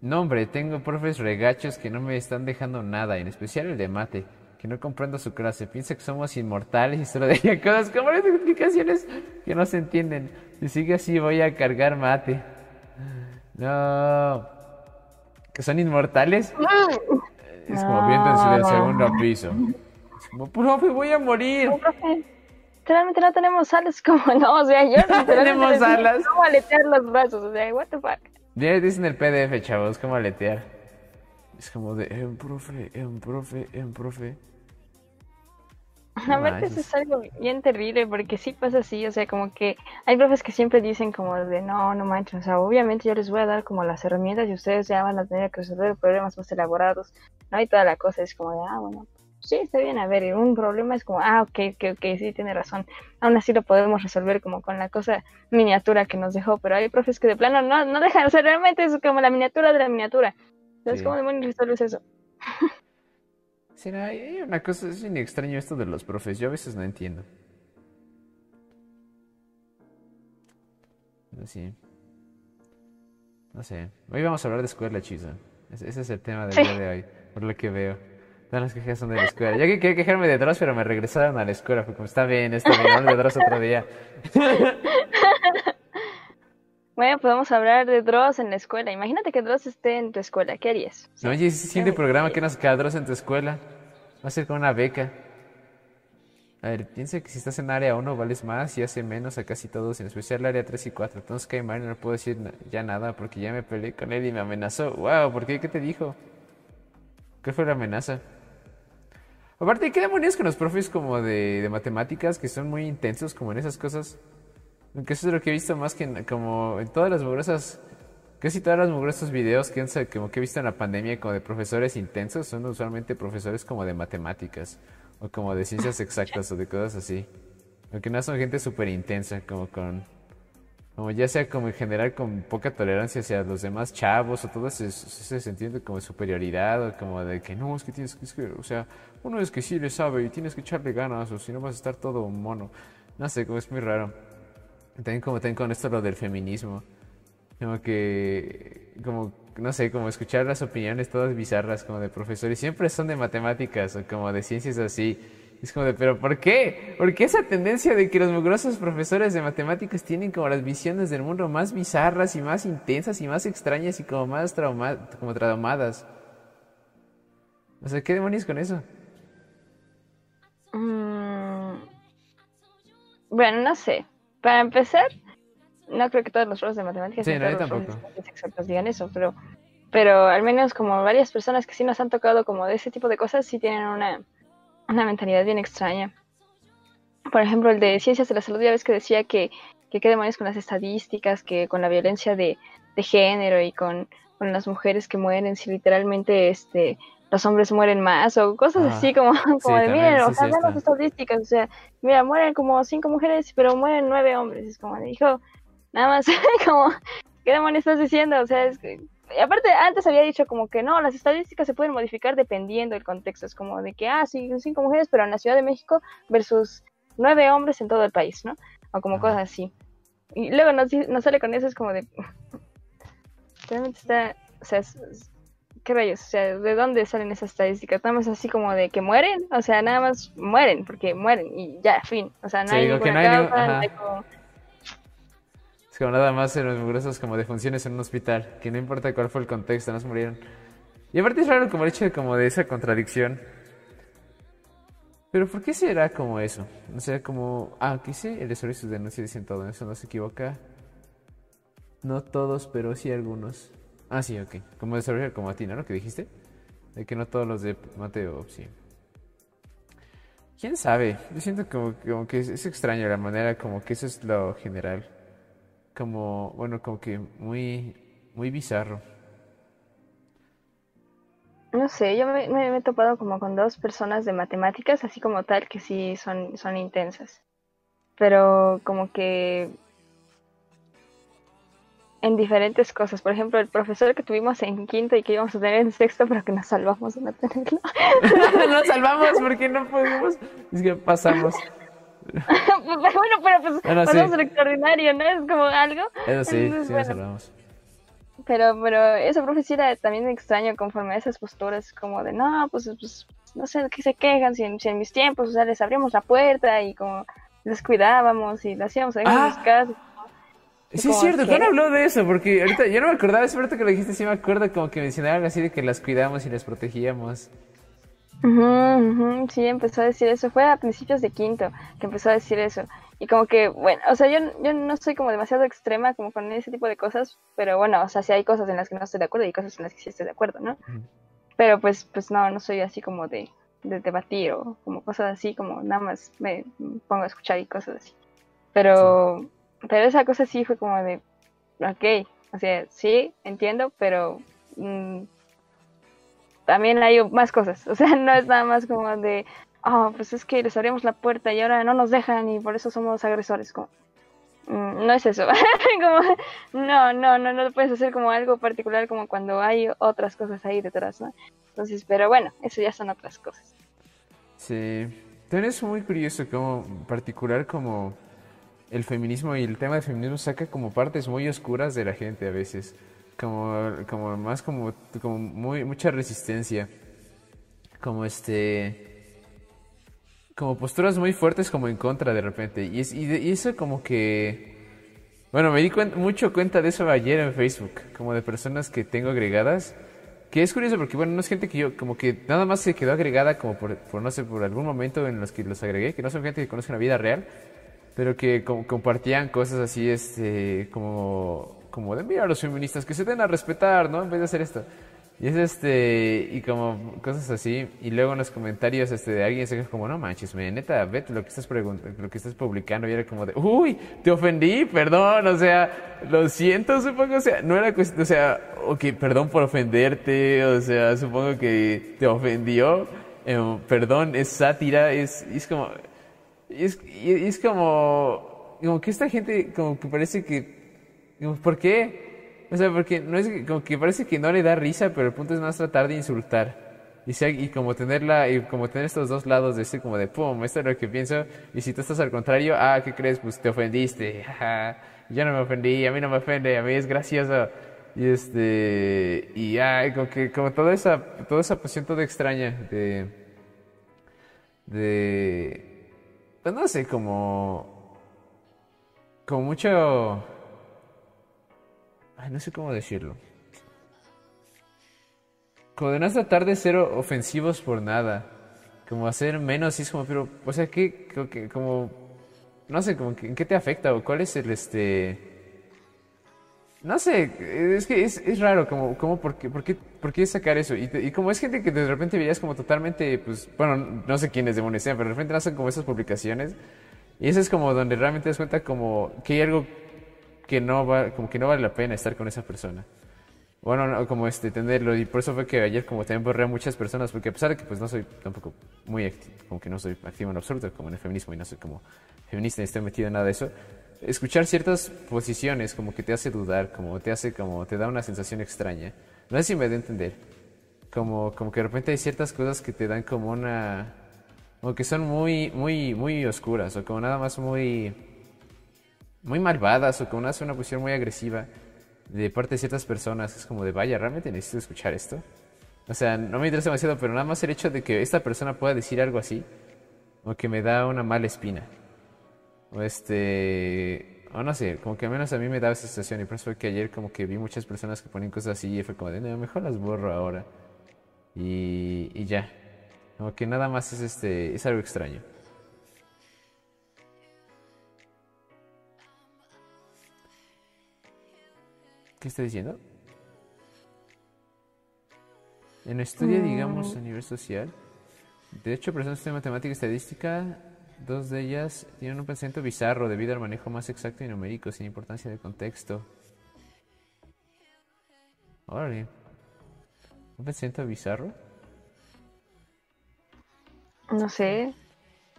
Speaker 2: No, hombre, tengo profes regachos que no me están dejando nada, en especial el de mate, que no comprendo su clase. Piensa que somos inmortales y solo (laughs) deja cosas como las explicaciones que no se entienden. Si sigue así, voy a cargar mate. No. ¿Que son inmortales? Es como viéndose del segundo piso. Es como, profe, voy a morir.
Speaker 1: No, profe, literalmente no tenemos alas (laughs) como no, o sea, yo literalmente
Speaker 2: tenemos alas.
Speaker 1: cómo aletear los brazos, o sea, what the fuck.
Speaker 2: Ya dicen el PDF, chavos, cómo aletear. Es como de, eh, un profe, eh, un profe, eh, un profe. No
Speaker 1: Aparte eso es algo bien terrible porque sí pasa así, o sea, como que hay profes que siempre dicen como de no, no manches, o sea, obviamente yo les voy a dar como las herramientas y ustedes ya van a tener que resolver problemas más elaborados, ¿no? Y toda la cosa es como de, ah, bueno, sí, está bien, a ver, un problema es como, ah, ok, ok, ok, sí, tiene razón, aún así lo podemos resolver como con la cosa miniatura que nos dejó, pero hay profes que de plano no, no dejan, o sea, realmente es como la miniatura de la miniatura. Entonces,
Speaker 2: Sí.
Speaker 1: ¿cómo demonios resuelves eso?
Speaker 2: Será, hay una cosa, es bien extraño esto de los profes, yo a veces no entiendo. No sé. No sé. Hoy vamos a hablar de escuela, Chisa. Ese, ese es el tema del
Speaker 1: Sí.
Speaker 2: día de hoy, por lo que veo. Todas las quejas son de la escuela. Yo que quería quejarme de Dross, pero me regresaron a la escuela. Fue como, está bien, está bien, hablo de Dross otro día. (laughs)
Speaker 1: Bueno, podemos hablar de Dross en la escuela. Imagínate que Dross esté en tu escuela, ¿qué harías?
Speaker 2: No, oye, ese siguiente programa que nos queda Dross en tu escuela. Va a ser con una beca. A ver, piensa que si estás en área 1 vales más y hace menos a casi todos, en especial el área 3 y 4. Entonces Caimán no le puedo decir na- ya nada porque ya me peleé con él y me amenazó. Wow, ¿por qué? ¿Qué te dijo? ¿Qué fue la amenaza? Aparte, ¿qué demonios con los profes como de, de matemáticas que son muy intensos como en esas cosas? Aunque eso es lo que he visto más que en, como en todas las mugrosas, casi todas las mugrosos videos que, han- como que he visto en la pandemia como de profesores intensos son usualmente profesores como de matemáticas o como de ciencias (laughs) exactas o de cosas así. Aunque no son gente súper intensa, como con, como ya sea como en general con poca tolerancia hacia los demás chavos o todo ese, ese sentido como de superioridad o como de que no, es que tienes que, es o sea, uno es que sí le sabe y tienes que echarle ganas o si no vas a estar todo mono. No sé, como es muy raro. También como también con esto lo del feminismo. Como que, como, no sé, como escuchar las opiniones todas bizarras como de profesores. Siempre son de matemáticas o como de ciencias así. Es como de, pero ¿por qué? ¿Por qué esa tendencia de que los mugrosos profesores de matemáticas tienen como las visiones del mundo más bizarras y más intensas y más extrañas y como más trauma como traumadas? O sea, ¿qué demonios con eso?
Speaker 1: Mm, bueno, no sé. Para empezar, no creo que todos los profes de matemáticas
Speaker 2: Sí, no,
Speaker 1: los profes exactas digan eso, pero, pero al menos como varias personas que sí nos han tocado como de ese tipo de cosas, sí tienen una, una mentalidad bien extraña. Por ejemplo, el de ciencias de la salud, ya ves que decía que, que qué demonios con las estadísticas, que con la violencia de, de género y con, con las mujeres que mueren, si literalmente este los hombres mueren más o cosas
Speaker 2: Ah,
Speaker 1: así como, (laughs) como
Speaker 2: sí,
Speaker 1: de miren, o
Speaker 2: sí,
Speaker 1: sea,
Speaker 2: sí
Speaker 1: las estadísticas, o sea, mira, mueren como cinco mujeres, pero mueren nueve hombres. Es como, dijo, nada más, (laughs) como, ¿qué demonios estás diciendo? O sea, es que, aparte, antes había dicho como que no, las estadísticas se pueden modificar dependiendo del contexto. Es como de que, ah, sí, cinco mujeres, pero en la Ciudad de México versus nueve hombres en todo el país, ¿no? O como cosas así. Y luego nos, nos sale con eso, es como de. Realmente está. O sea, es- ¿qué rayos? O sea, ¿de dónde salen esas estadísticas? Nada más así como de que mueren, o sea, nada más mueren, porque mueren y ya, fin. O sea, no
Speaker 2: Sí,
Speaker 1: hay
Speaker 2: que
Speaker 1: ninguna
Speaker 2: no hay ningún-
Speaker 1: causa, no
Speaker 2: ajá.
Speaker 1: hay como-
Speaker 2: Es como nada más en los mugrosos como de funciones en un hospital, que no importa cuál fue el contexto, no se murieron. Y aparte es raro como el hecho de, como de esa contradicción. Pero ¿por qué será como eso? O sea, como... Ah, ¿qué dice? El desarrollo y sus denuncias dicen todo, eso no se equivoca. No todos, pero sí algunos. Ah, sí, ok. Como desarrollo como a ti, ¿no? Lo que dijiste. De que no todos los de Mateo, sí. ¿Quién sabe? Yo siento como, como que es, es extraño la manera como que eso es lo general como, bueno, como que muy, muy bizarro.
Speaker 1: No sé, yo me, me- me he topado como con dos personas de matemáticas, así como tal, que sí son, son intensas. Pero como que en diferentes cosas. Por ejemplo, el profesor que tuvimos en quinto y que íbamos a tener en sexto, pero que nos salvamos de no tenerlo. (laughs)
Speaker 2: Nos salvamos porque no podemos. Es que pasamos. (laughs)
Speaker 1: bueno, pero pues
Speaker 2: Bueno, sí.
Speaker 1: lo extraordinario, ¿no? Es como algo.
Speaker 2: Eso sí,
Speaker 1: Entonces,
Speaker 2: sí nos
Speaker 1: bueno.
Speaker 2: salvamos.
Speaker 1: Pero, pero ese profe sí era también extraño conforme a esas posturas, como de, no, pues, pues no sé qué se quejan, si en, si en mis tiempos, o sea, les abrimos la puerta y como les cuidábamos y lo hacíamos ahí en
Speaker 2: Ah.
Speaker 1: sus casas.
Speaker 2: Sí, es cierto. ¿cuándo habló de eso? Porque ahorita yo no me acordaba, es cierto que lo dijiste, sí me acuerdo como que mencionaba algo así de que las cuidamos y las protegíamos.
Speaker 1: Ujú, ujú, sí, empezó a decir eso. Fue a principios de quinto que empezó a decir eso. Y como que, bueno, o sea, yo, yo no soy como demasiado extrema como con ese tipo de cosas, pero bueno, o sea, sí hay cosas en las que no estoy de acuerdo y cosas en las que sí estoy de acuerdo, ¿no? Pero pues, pues no, no soy así como de, de debatir o como cosas así, como nada más me pongo a escuchar y cosas así. Pero, pero esa cosa sí fue como de, ok, o sea, sí, entiendo, pero mm, también hay más cosas. (laughs) O sea, no es nada más como de, oh, pues es que les abrimos la puerta y ahora no nos dejan y por eso somos agresores. Como, mm, no es eso. (laughs) no, no, no, no lo puedes hacer como algo particular como cuando hay otras cosas ahí detrás, ¿no? Entonces, pero bueno, eso ya son otras cosas.
Speaker 2: Sí, también es muy curioso como particular como el feminismo y el tema del feminismo saca como partes muy oscuras de la gente a veces, como, como más como, como muy, mucha resistencia, como este, como posturas muy fuertes como en contra de repente, y, es, y, de- y eso como que, bueno, me di cuen- mucho cuenta de eso ayer en Facebook, como de personas que tengo agregadas. Que es curioso porque, bueno, no es gente que yo, como que nada más se quedó agregada como por, por, no sé, por algún momento en los que los agregué, que no son gente que conozco en la vida real, pero que como, compartían cosas así, este, como, como de, mira, los feministas, que se den a respetar, ¿no? En vez de hacer esto. Y es este, y como cosas así, y luego en los comentarios este, de alguien se como, no manches, me, neta, vete lo que estás lo que estás publicando, y era como de, uy, te ofendí, perdón, o sea, lo siento, supongo, o sea, no era cuestión, o sea, ok, perdón por ofenderte, o sea, supongo que te ofendió, em, perdón, es sátira, es, es como, es, es como, como que esta gente, como que parece que, ¿por qué? O sea, porque no es como que parece que no le da risa, pero el punto es más tratar de insultar. Y, y como tenerla, y como tener estos dos lados de decir como de pum, esto es lo que pienso. Y si tú estás al contrario, ah, ¿qué crees? Pues te ofendiste. (laughs) Yo no me ofendí, a mí no me ofende, a mí es gracioso. Y este, y ah, como que, como toda esa, toda esa pasión toda extraña de, de, pues no sé, como, como mucho, no sé cómo decirlo. Como de no tratar de ser ofensivos por nada. Como hacer menos y es como, pero, o sea, ¿qué, como, no sé, como, ¿en qué te afecta? ¿O cuál es el, este... No sé, es que es, es raro, como, como por, qué, por, qué, por qué sacar eso. Y, y, como es gente que de repente veías como totalmente, pues, bueno, no sé quiénes demonios sean, pero de repente hacen como esas publicaciones. Y eso es como donde realmente te das cuenta como que hay algo que no va, como que no vale la pena estar con esa persona. Bueno, no, como este, tenerlo, y por eso fue que ayer como también borré a muchas personas, porque a pesar de que pues no soy tampoco muy activo, como que no soy activo en absoluto, como en el feminismo, y no soy como feminista ni estoy metido en nada de eso, escuchar ciertas posiciones como que te hace dudar, como te hace, como te da una sensación extraña. No sé si me da a entender. Como, como que de repente hay ciertas cosas que te dan como una, como que son muy, muy, muy oscuras, o como nada más muy muy malvadas o uno hace una posición muy agresiva de parte de ciertas personas. Es como de, vaya, realmente necesito escuchar esto. O sea, no me interesa demasiado, pero nada más el hecho de que esta persona pueda decir algo así, o que me da una mala espina. O este, o no sé, como que al menos a mí me da esa sensación. Y por eso fue que ayer como que vi muchas personas que ponen cosas así y fue como de, no, mejor las borro ahora. Y, y ya. Como que nada más es este, es algo extraño. ¿Qué está diciendo? En estudio, digamos, a nivel social, de hecho, personas de matemática y estadística, dos de ellas tienen un pensamiento bizarro debido al manejo más exacto y numérico, sin importancia de contexto. Órale. ¿Un pensamiento bizarro?
Speaker 1: No sé.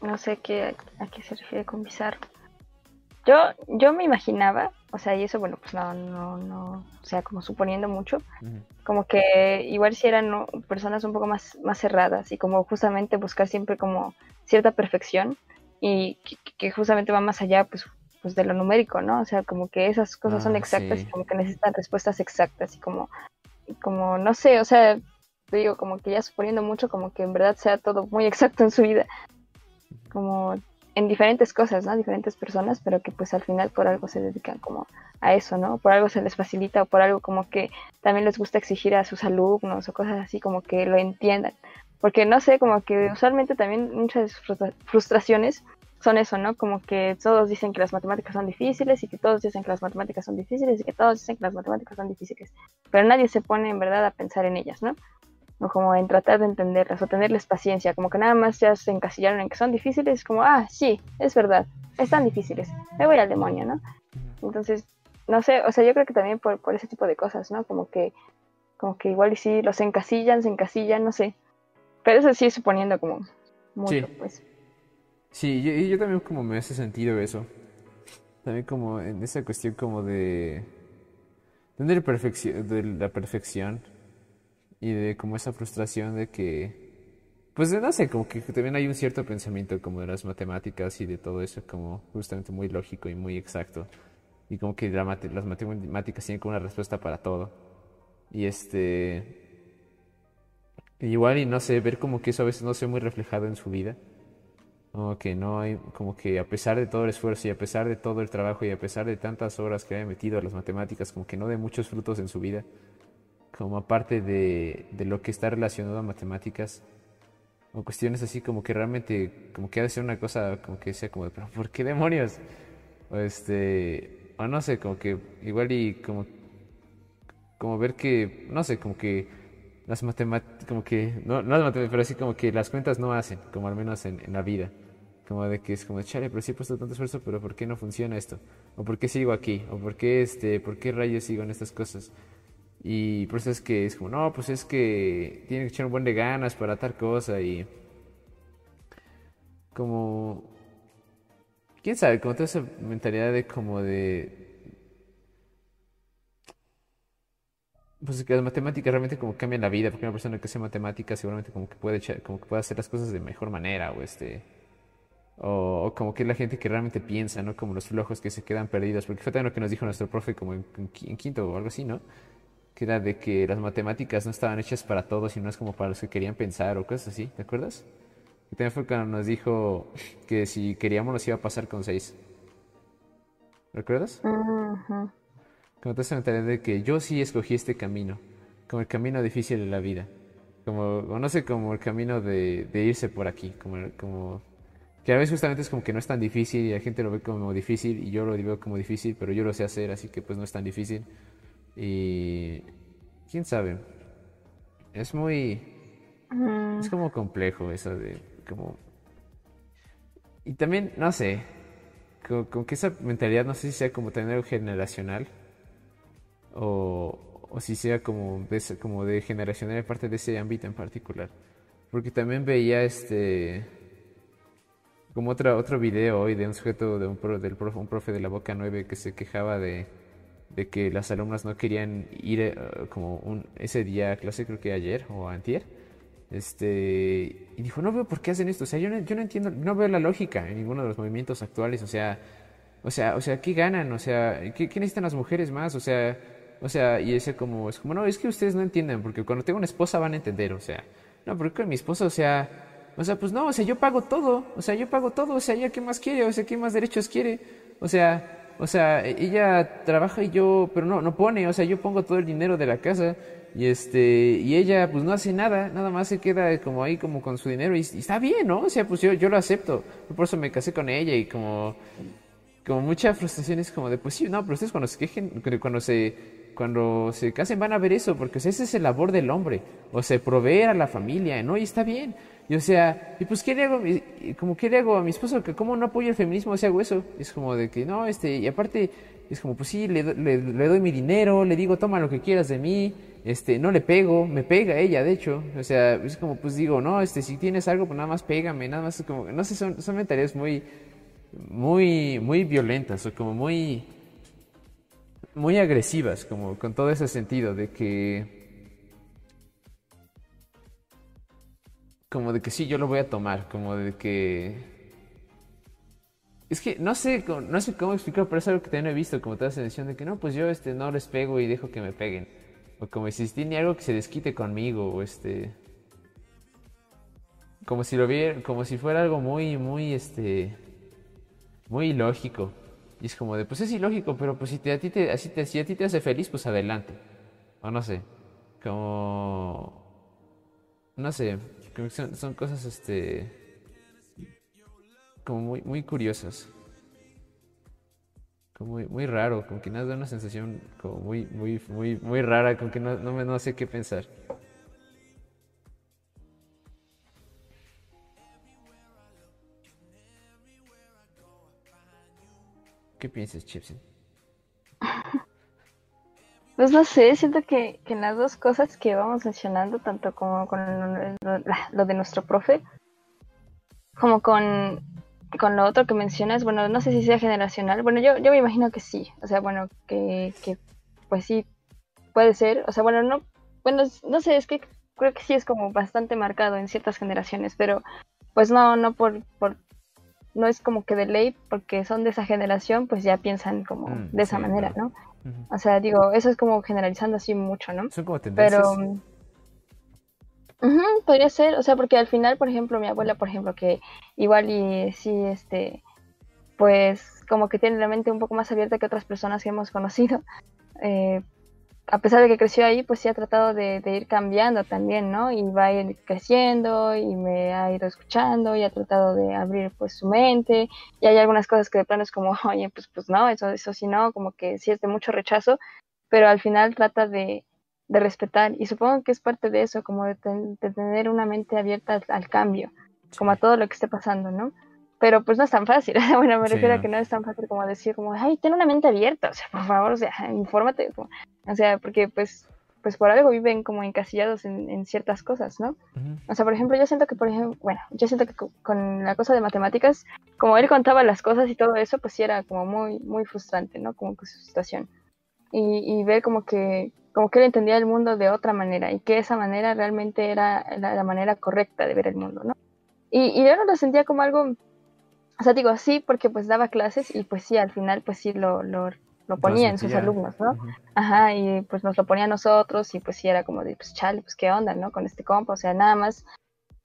Speaker 1: No sé qué, a qué se refiere con bizarro. Yo, yo me imaginaba o sea, y eso, bueno, pues no, no, no, o sea, como suponiendo mucho, como que igual si eran personas un poco más, más cerradas y como justamente buscar siempre como cierta perfección y que, justamente va más allá, pues, pues de lo numérico, ¿no? O sea, como que esas cosas son ah, exactas y como que necesitan respuestas exactas y como, como, no sé, o sea, te digo, como que ya suponiendo mucho, como que en verdad sea todo muy (laughs) exacto en su vida, como en diferentes cosas, ¿no? Diferentes personas, pero que pues al final por algo se dedican como a eso, ¿no? Por algo se les facilita o por algo como que también les gusta exigir a sus alumnos o cosas así como que lo entiendan. Porque no sé, como que usualmente también muchas frustraciones son eso, ¿no? Como que todos dicen que las matemáticas son difíciles y que todos dicen que las matemáticas son difíciles y que todos dicen que las matemáticas son difíciles, pero nadie se pone en verdad a pensar en ellas, ¿no? O como en tratar de entenderlas o tenerles paciencia, como que nada más ya se encasillaron en que son difíciles, como, ah, sí, es verdad, están difíciles, me voy al demonio, ¿no? Entonces, no sé, o sea, yo creo que también por, por ese tipo de cosas, ¿no? Como que, como que igual y sí, los encasillan, se encasillan, no sé. Pero eso sí suponiendo como mucho, pues.
Speaker 2: Sí, yo, yo también como me hace sentido eso. También como en esa cuestión como de... Perfección, de la perfección y de como esa frustración de que, pues no sé, como que también hay un cierto pensamiento como de las matemáticas y de todo eso como justamente muy lógico y muy exacto. Y como que las matemáticas tienen como una respuesta para todo. Y este... Igual y no sé, ver como que eso a veces no se ve muy reflejado en su vida. Como que no hay, como que a pesar de todo el esfuerzo y a pesar de todo el trabajo y a pesar de tantas horas que haya metido a las matemáticas, como que no de muchos frutos en su vida como aparte de, de, lo que está relacionado a matemáticas o cuestiones así como que realmente como que ha de ser una cosa como que sea como de ¿por qué demonios? o este o no sé como que igual y como como ver que no sé como que las matemáticas, como que, no, no las matemáticas, pero así como que las cuentas no hacen, como al menos en, en la vida. Como de que es como, chale, pero sí he puesto tanto esfuerzo, pero ¿por qué no funciona esto? ¿O por qué sigo aquí? ¿O por qué, este, por qué rayos sigo en estas cosas? Y por eso es que es como, no, pues es que tiene que echar un buen de ganas para tal cosa y como, quién sabe, como toda esa mentalidad de como de pues que las matemáticas realmente como cambian la vida, porque una persona que hace matemáticas seguramente como que puede como que puede hacer las cosas de mejor manera o este o, como que la gente que realmente piensa, ¿no? Como los flojos que se quedan perdidos, porque fue también lo que nos dijo nuestro profe como en, quinto o algo así, ¿no? Que era de que las matemáticas no estaban hechas para todos, sino es como para los que querían pensar o cosas así, ¿te acuerdas? Y también fue cuando nos dijo que si queríamos nos iba a pasar con seis. ¿Recuerdas? Uh como te mentalidad de que yo sí escogí este camino, como el camino difícil de la vida. Como, o no sé, como el camino de, irse por aquí, como, como que a veces justamente es como que no es tan difícil y la gente lo ve como difícil y yo lo veo como difícil, pero yo lo sé hacer, así que pues no es tan difícil. Y quién sabe, es muy, mm. es como complejo eso de como... Y también, no sé, como, que esa mentalidad no sé si sea como tener generacional o, o si sea como de, como de generacional parte de ese ámbito en particular. Porque también veía este como otra, otro video hoy de un sujeto, de un, del profe, un profe de la Boca 9 que se quejaba de, de que las alumnas no querían ir eh, como un, ese día a clase, creo que ayer o antier. Este, y dijo, no veo por qué hacen esto, o sea, yo no, yo no entiendo, no veo la lógica en ninguno de los movimientos actuales, o sea, o sea, o sea, ¿qué ganan? O sea, ¿qué, qué necesitan las mujeres más? O sea, o sea, y ese como, es como, no, es que ustedes no entienden, porque cuando tengo una esposa van a entender, o sea, no, porque mi esposa, o sea, o sea, pues no, o sea, yo pago todo, o sea, yo pago todo, o sea, ella qué más quiere, o sea, qué más derechos quiere, o sea, o sea, ella trabaja y yo, pero no, no pone, o sea, yo pongo todo el dinero de la casa y este, y ella pues no hace nada, nada más se queda como ahí como con su dinero y, está bien, ¿no? O sea, pues yo, lo acepto, por eso me casé con ella y como, como mucha frustración es como de, pues sí, no, pero ustedes cuando se quejen, cuando se cuando se casen van a ver eso, porque ese es el labor del hombre, o sea, proveer a la familia, ¿no? Y está bien. Y o sea, y pues, ¿qué le hago? Como, ¿qué le hago a mi esposo? ¿Cómo no apoyo el feminismo si hago eso? Es como de que, no, este, y aparte, es como, pues sí, le, le, doy mi dinero, le digo, toma lo que quieras de mí, este, no le pego, me pega ella, de hecho, o sea, es como, pues digo, no, este, si tienes algo, pues nada más pégame, nada más, como, no sé, son, son mentalidades muy, muy, muy violentas, o como muy, muy agresivas, como con todo ese sentido de que... Como de que sí, yo lo voy a tomar, como de que... Es que no sé, no sé cómo explicar, pero es algo que también he visto, como toda esa sensación de que no, pues yo este, no les pego y dejo que me peguen. O como si tiene algo que se desquite conmigo, o este... Como si lo viera, como si fuera algo muy, muy, este... Muy ilógico. Y es como de, pues es ilógico, pero pues si, te, a, ti te, así te, si a ti te hace feliz, pues adelante. O no sé, como... No sé, son, son cosas, este... Como muy, muy curiosas. Como muy, muy raro, como que nos da una sensación como muy, muy, muy, muy rara, como que no, no, no sé qué pensar. ¿Qué piensas, Chipsen?
Speaker 1: Pues no sé, siento que, en las dos cosas que vamos mencionando, tanto como con lo, de nuestro profe, como con, con, lo otro que mencionas, bueno, no sé si sea generacional, bueno, yo, yo me imagino que sí, o sea, bueno, que, que pues sí, puede ser, o sea, bueno, no, bueno, no sé, es que creo que sí es como bastante marcado en ciertas generaciones, pero pues no, no por, por no es como que de ley, porque son de esa generación, pues ya piensan como mm, de esa manera, ¿no? O sea, digo, eso es como generalizando así mucho, ¿no?
Speaker 2: Son como tendencias.
Speaker 1: Pero podría ser, o sea, porque al final, por ejemplo, mi abuela, por ejemplo, que igual y sí, este, pues como que tiene la mente un poco más abierta que otras personas que hemos conocido, (laughs) eh, a pesar de que creció ahí, pues sí ha tratado de, ir cambiando también, ¿no? Y va a ir creciendo y me ha ido escuchando y ha tratado de abrir pues su mente. Y hay algunas cosas que de plano es como, (laughs) oye, pues, pues no, eso, eso sí no, como que sí es de mucho rechazo, pero al final trata de, de respetar. Y supongo que es parte de eso, como de, tener una mente abierta al, cambio, como a todo lo que esté pasando, ¿no? Pero pues no es tan fácil. (laughs) bueno, me refiero a que no es tan fácil como decir, como, ay, ten una mente abierta, o sea, (laughs) por favor, o sea, infórmate. o sea, porque pues pues por algo viven como encasillados en, ciertas cosas, ¿no? O sea, por ejemplo, yo siento que, por ejemplo, bueno, yo siento que con, la cosa de matemáticas, como él contaba las cosas y todo eso, pues sí era como muy, muy frustrante, ¿no? Como que su situación. Y, y ver como que, como que él entendía el mundo de otra manera y que esa manera realmente era la, manera correcta de ver el mundo, ¿no? Y, y, yo no lo sentía como algo, o sea, digo, sí, porque pues daba clases y pues sí, al final pues sí lo, lo, lo ponía en sus alumnos, ¿no? Ajá, y pues nos lo ponía a nosotros y pues sí era como de, pues chale, pues qué onda, ¿no? Con este compa, o sea, nada más,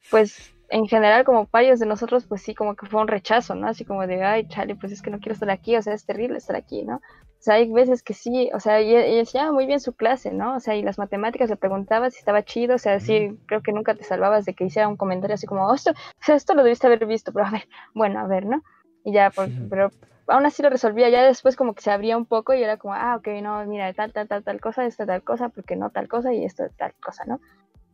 Speaker 1: pues en general como varios de nosotros, pues sí, como que fue un rechazo, ¿no? Así como de, ay, chale, pues es que no quiero estar aquí, o sea, es terrible estar aquí, ¿no? O sea, hay veces que sí, o sea, y, y decía muy bien su clase, ¿no? O sea, y las matemáticas le preguntaba si estaba chido, o sea, sí, creo que nunca te salvabas de que hiciera un comentario así como, oh, esto, o sea, esto lo debiste haber visto, pero a ver, bueno, a ver, ¿no? Y ya, pues, pero aún así lo resolvía, ya después como que se abría un poco y era como, ah, ok, no, mira, tal, tal, tal, tal cosa, esta tal cosa, porque no tal cosa y esto tal cosa, ¿no?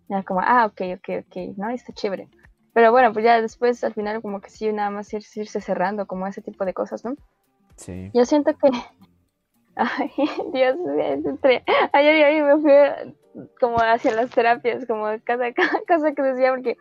Speaker 1: Era como, ah, ok, ok, ok, ¿no? Está chévere. Pero bueno, pues ya después al final como que sí, nada más irse, cerrando como ese tipo de cosas, ¿no?
Speaker 2: Sí.
Speaker 1: Yo siento que... Ay, (laughs) Dios mío, ayer y hoy me fui como hacia las terapias, como cada, (laughs) cada cosa que decía, porque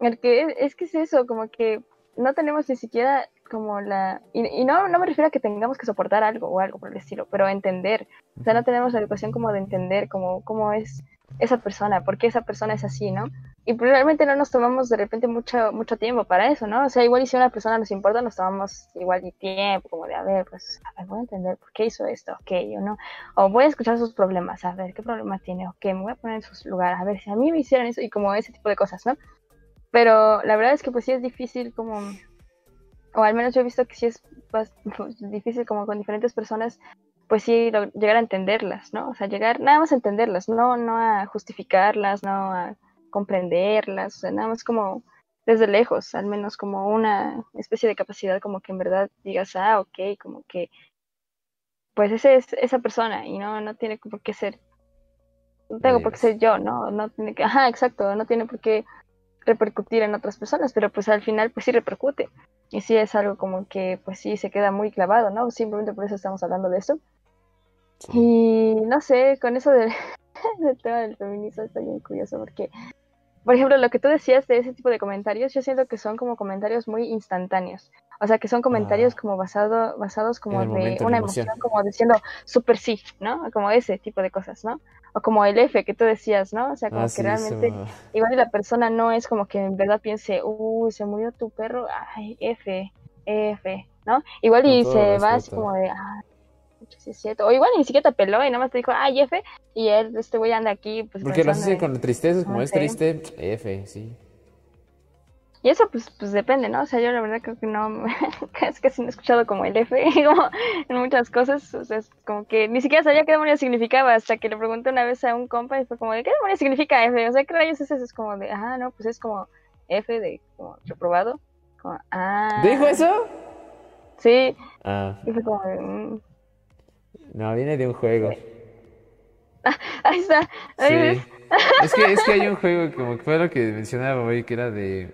Speaker 1: el que es que es eso, como que no tenemos ni siquiera como la... Y, no, no me refiero a que tengamos que soportar algo o algo por el estilo, pero entender. O sea, no tenemos la educación como de entender cómo, cómo es esa persona, por qué esa persona es así, ¿no? Y probablemente no nos tomamos de repente mucho, mucho tiempo para eso, ¿no? O sea, igual y si una persona nos importa, nos tomamos igual y tiempo, como de, a ver, pues, a ver, voy a entender por qué hizo esto, ok, o no. O voy a escuchar sus problemas, a ver, qué problema tiene, ok, me voy a poner en su lugar, a ver si a mí me hicieran eso, y como ese tipo de cosas, ¿no? Pero la verdad es que pues sí es difícil como o al menos yo he visto que sí es (laughs) difícil como con diferentes personas, pues sí llegar a entenderlas, ¿no? O sea, llegar nada más a entenderlas, no, no a justificarlas, no a comprenderlas, o sea, nada más como desde lejos, al menos como una especie de capacidad como que en verdad digas, ah, ok, como que pues ese es esa persona y no, no tiene por qué ser, no tengo por qué ser yo, ¿no? No tiene que, ajá, exacto, no tiene por qué repercutir en otras personas, pero pues al final pues sí repercute. Y sí es algo como que pues sí se queda muy clavado, ¿no? Simplemente por eso estamos hablando de esto. Y no sé, con eso (laughs) del, tema del feminismo estoy bien curioso porque, por ejemplo, lo que tú decías de ese tipo de comentarios, yo siento que son como comentarios muy instantáneos. O sea, que son comentarios ah. como basado, basados como de una emoción, como diciendo super sí, ¿no? Como ese tipo de cosas, ¿no? O como el F que tú decías, ¿no? O sea, como ah, que realmente, igual la persona no es como que en verdad piense, uy, se murió tu perro, ay, F, F, ¿no? Igual y se va así como de, ah, sí es cierto. O igual ni siquiera te peló y nada más te dijo, ay, F, y él, este güey anda aquí, pues.
Speaker 2: Porque lo hace con tristeza, como es triste, F, sí.
Speaker 1: Y eso pues, pues depende, ¿no? O sea, yo la verdad creo que no, (laughs) es que sí no he escuchado como el F, (laughs) como en muchas cosas, o sea, es como que ni siquiera sabía qué demonios significaba, hasta que le pregunté una vez a un compa y fue como, ¿de qué demonios significa F? O sea, ¿qué rayos es eso? Es como de, ah, no, pues es como F de como reprobado, como, ah.
Speaker 2: ¿Dijo eso?
Speaker 1: Sí.
Speaker 2: Ah.
Speaker 1: Y fue como de, mm".
Speaker 2: No, viene de un juego. (laughs)
Speaker 1: ahí está.
Speaker 2: sí. (laughs) es, que, es que hay un juego, como que fue lo que mencionaba hoy, que era de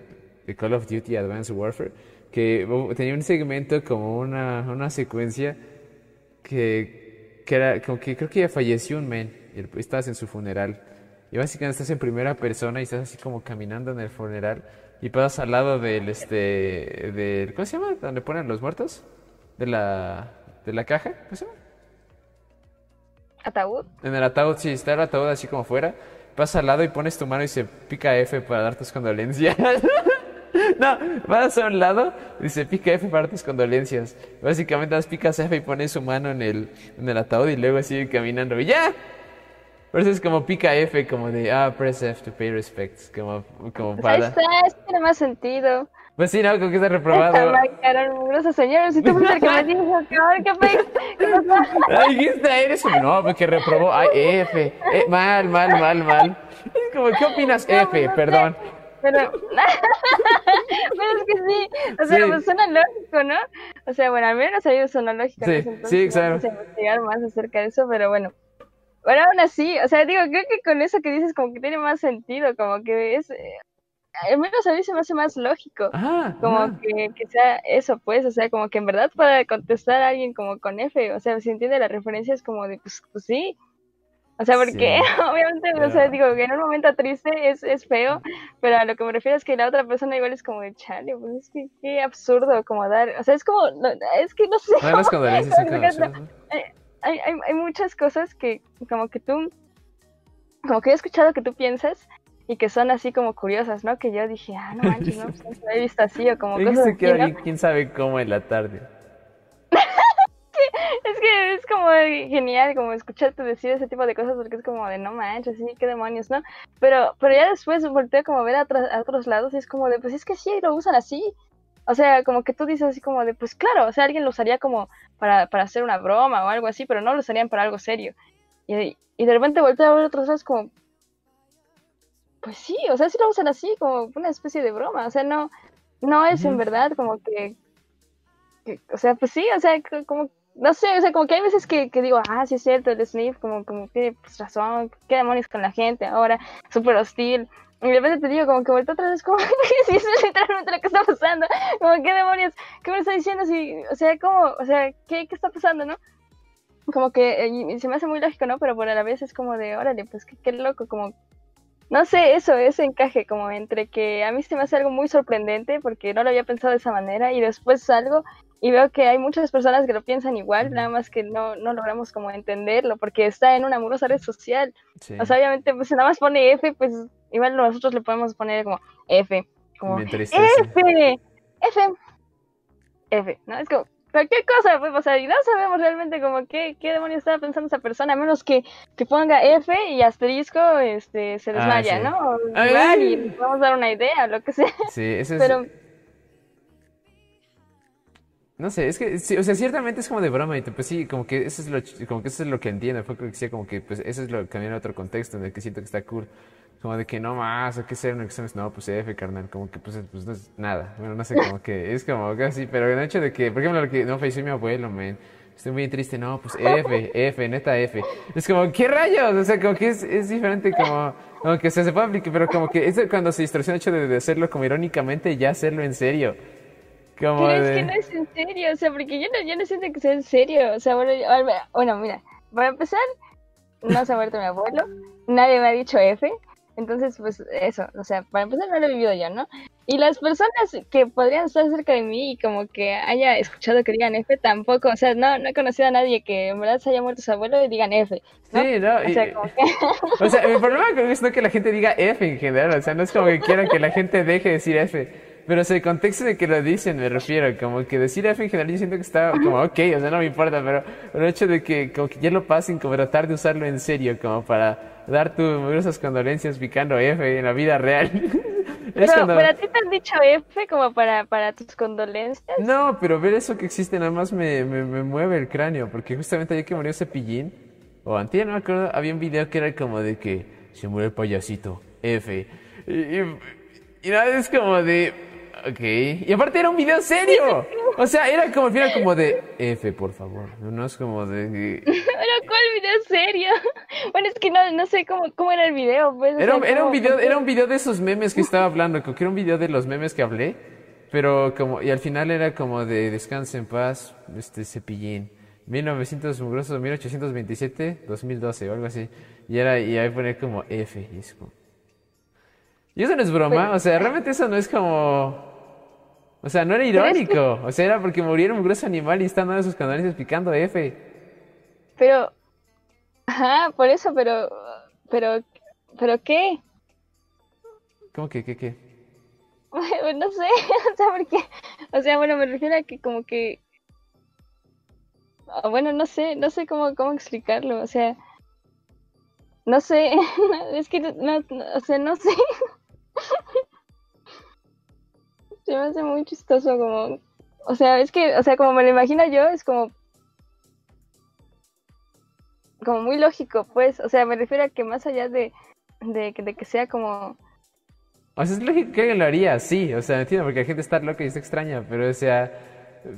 Speaker 2: de Call of Duty Advanced Warfare, que tenía un segmento como una, una secuencia que, que era como que creo que ya falleció un men y estabas en su funeral. Y básicamente estás en primera persona y estás así como caminando en el funeral y pasas al lado del este del ¿cómo se llama? donde ponen los muertos de la de la caja, ¿cómo se llama?
Speaker 1: Ataúd.
Speaker 2: En el ataúd sí, está el ataúd así como fuera. Pasas al lado y pones tu mano y se pica F para dar tus condolencias. (laughs) No, vas a un lado, dice pica F para tus condolencias. Básicamente das picas F y pones su mano en el, en el ataúd y luego sigue caminando y ya. Por eso es como pica F, como de, ah, press F to pay respects, como, como
Speaker 1: para... Ahí está, eso tiene más sentido.
Speaker 2: Pues sí, no, como que está reprobado.
Speaker 1: Está señores, si tú fuiste el que me dijo, ¿qué ¿Qué?
Speaker 2: Ay, ¿qué eres? No, porque reprobó, ay, F, eh, mal, mal, mal, mal. Es como, ¿qué opinas, F? Perdón.
Speaker 1: Pero, (laughs) pero es que sí, o sea, pues suena lógico, ¿no? O sea, bueno, al menos ahí suena lógico.
Speaker 2: Sí, sí, claro.
Speaker 1: Vamos a investigar más acerca de eso, pero bueno. pero aún así, o sea, digo, creo que con eso que dices como que tiene más sentido, como que es, eh, al menos a mí se me hace más lógico,
Speaker 2: Ajá,
Speaker 1: como
Speaker 2: ajá.
Speaker 1: que, que sea eso, pues, o sea, como que en verdad pueda contestar a alguien como con F, o sea, si entiende la referencia es como de, pues, pues sí, o sea, porque
Speaker 2: Sí, (laughs)
Speaker 1: obviamente, o sea, digo que en un momento triste es, es feo, pero a lo que me refiero es que la otra persona igual es como de chale, pues es que qué absurdo como dar, o sea, es como, no, es que no sé
Speaker 2: No, las condolencias
Speaker 1: Hay, hay, hay muchas cosas que como que tú, como que he escuchado que tú piensas y que son así como curiosas, ¿no? Que yo dije, ah, no manches, no, (laughs) pues, no he visto así o como cosas así, ¿no?
Speaker 2: quién sabe cómo en la tarde. (laughs)
Speaker 1: Es que es como genial como escucharte decir ese tipo de cosas porque es como de no manches, sí, qué demonios, ¿no? Pero, pero ya después volteo como a ver a, a otros lados y es como de, pues es que sí, lo usan así. O sea, como que tú dices así como de, pues claro, o sea, alguien lo usaría como para, para hacer una broma o algo así, pero no lo usarían para algo serio. Y, y de repente volteo a ver otros lados como, pues sí, o sea, sí lo usan así, como una especie de broma. O sea, no, no es en verdad como que, que- o sea, pues sí, o sea, co- como, no sé, o sea, como que hay veces que, que digo, ah, sí es cierto, el Sniff, como, como tiene pues, razón, qué demonios con la gente ahora, súper hostil. Y de repente te digo, como que vuelto otra vez, como, (laughs) que eso es literalmente lo que está pasando. Como, qué demonios, qué me está diciendo, si, o sea, como, o sea, ¿qué, qué está pasando, no? Como que, eh, se me hace muy lógico, ¿no? Pero por a la vez es como de, órale, pues qué, qué loco, como, no sé, eso, ese encaje, como entre que a mí se me hace algo muy sorprendente porque no lo había pensado de esa manera y después salgo y veo que hay muchas personas que lo piensan igual, nada más que no, no logramos como entenderlo porque está en una amorosa red social.
Speaker 2: Sí.
Speaker 1: O sea, obviamente, pues si nada más pone F, pues igual nosotros le podemos poner como F, como. F, F, F, ¿no? Es como cualquier cosa puede pasar y no sabemos realmente como qué, qué demonios estaba pensando esa persona, a menos que, que ponga F y asterisco este, se
Speaker 2: Ah,
Speaker 1: desmaya,
Speaker 2: sí.
Speaker 1: ¿no? O igual y nos podemos dar una idea, lo que sea.
Speaker 2: Sí, eso es...
Speaker 1: Pero
Speaker 2: No sé, es que, sí, o sea, ciertamente es como de broma y pues sí, como que eso es lo, como que eso es lo que entiendo, fue que decía como que pues eso es lo que cambia en otro contexto en el que siento que está cool, como de que no más, o que ser una examen, no, pues F, carnal, como que pues, pues no es nada, bueno, no sé, como que (laughs) es como casi, pero el hecho de que, por ejemplo, lo que no falleció mi abuelo, man, estoy muy triste, no, pues F, F, neta F, es como, ¿qué rayos? O sea, como que es, es diferente como, como que o sea, se puede aplicar, pero como que es cuando se distorsiona el hecho de, de hacerlo como irónicamente, ya hacerlo en serio. Como
Speaker 1: Pero es
Speaker 2: de...
Speaker 1: que no es en serio, o sea, porque yo no, yo no siento que sea en serio. O sea, bueno, yo- bueno, mira, para empezar, no se ha muerto mi abuelo, nadie me ha dicho F, entonces, pues eso, o sea, para empezar no lo he vivido yo, ¿no? Y las personas que podrían estar cerca de mí y como que haya escuchado que digan F, tampoco, o sea, no, no he conocido a nadie que en verdad se haya muerto su abuelo y digan F, ¿no?
Speaker 2: Sí, no,
Speaker 1: O
Speaker 2: y-
Speaker 1: sea, como que... (laughs)
Speaker 2: O sea, mi problema con es no que la gente diga F en general, o sea, no es como que quieran que la gente deje de decir F, pero o sea, el contexto de que lo dicen me refiero, como que decir F en general yo siento que está como ok, o sea, no me importa, pero el hecho de que como que ya lo pasen, como tratar de usarlo en serio, como para dar tus numerosas condolencias picando F en la vida real. (laughs) es
Speaker 1: Pero,
Speaker 2: cuando...
Speaker 1: pero a ti te han dicho F como para, para tus condolencias.
Speaker 2: No, pero ver eso que existe nada más me, me, me mueve el cráneo, porque justamente ayer que murió Cepillín, o antier, no me acuerdo, había un video que era como de que se murió el payasito, F. Y, y, y nada, es como de... Ok. Y aparte era un video serio. O sea, era como al final como de F, por favor. No es como de... (laughs)
Speaker 1: Pero ¿cuál video serio? (laughs) Bueno, es que no, no sé cómo, cómo era el video, pues.
Speaker 2: Era,
Speaker 1: sea,
Speaker 2: era un video, era un video de esos memes que estaba hablando, creo que era un video de los memes que hablé, pero como, y al final era como de descanse en paz, este cepillín, 1900, mugroso, 1827, 2012 o algo así, y era, y ahí ponía como F, y es como... Y eso no es broma, o sea, realmente eso no es como... O sea, no era irónico, o sea, era porque muriera un grosso animal y están dando sus canales picando F.
Speaker 1: Pero. Ajá, por eso, pero. Pero. ¿Pero qué?
Speaker 2: ¿Cómo que, qué, qué? (laughs)
Speaker 1: No sé, (laughs) o sea, porque. O sea, bueno, me refiero a que como que. ah, Bueno, no sé, no sé cómo, cómo explicarlo, o sea. No sé, (laughs) es que no, no- o sea, no sé. Se me hace muy chistoso como. O sea, es que, o sea, como me lo imagino yo, es como. Como muy lógico, pues. O sea, me refiero a que más allá de, de, de que sea como.
Speaker 2: O sea, es lógico que lo haría, sí, o sea, entiendo, porque la gente está loca y está extraña, pero o sea,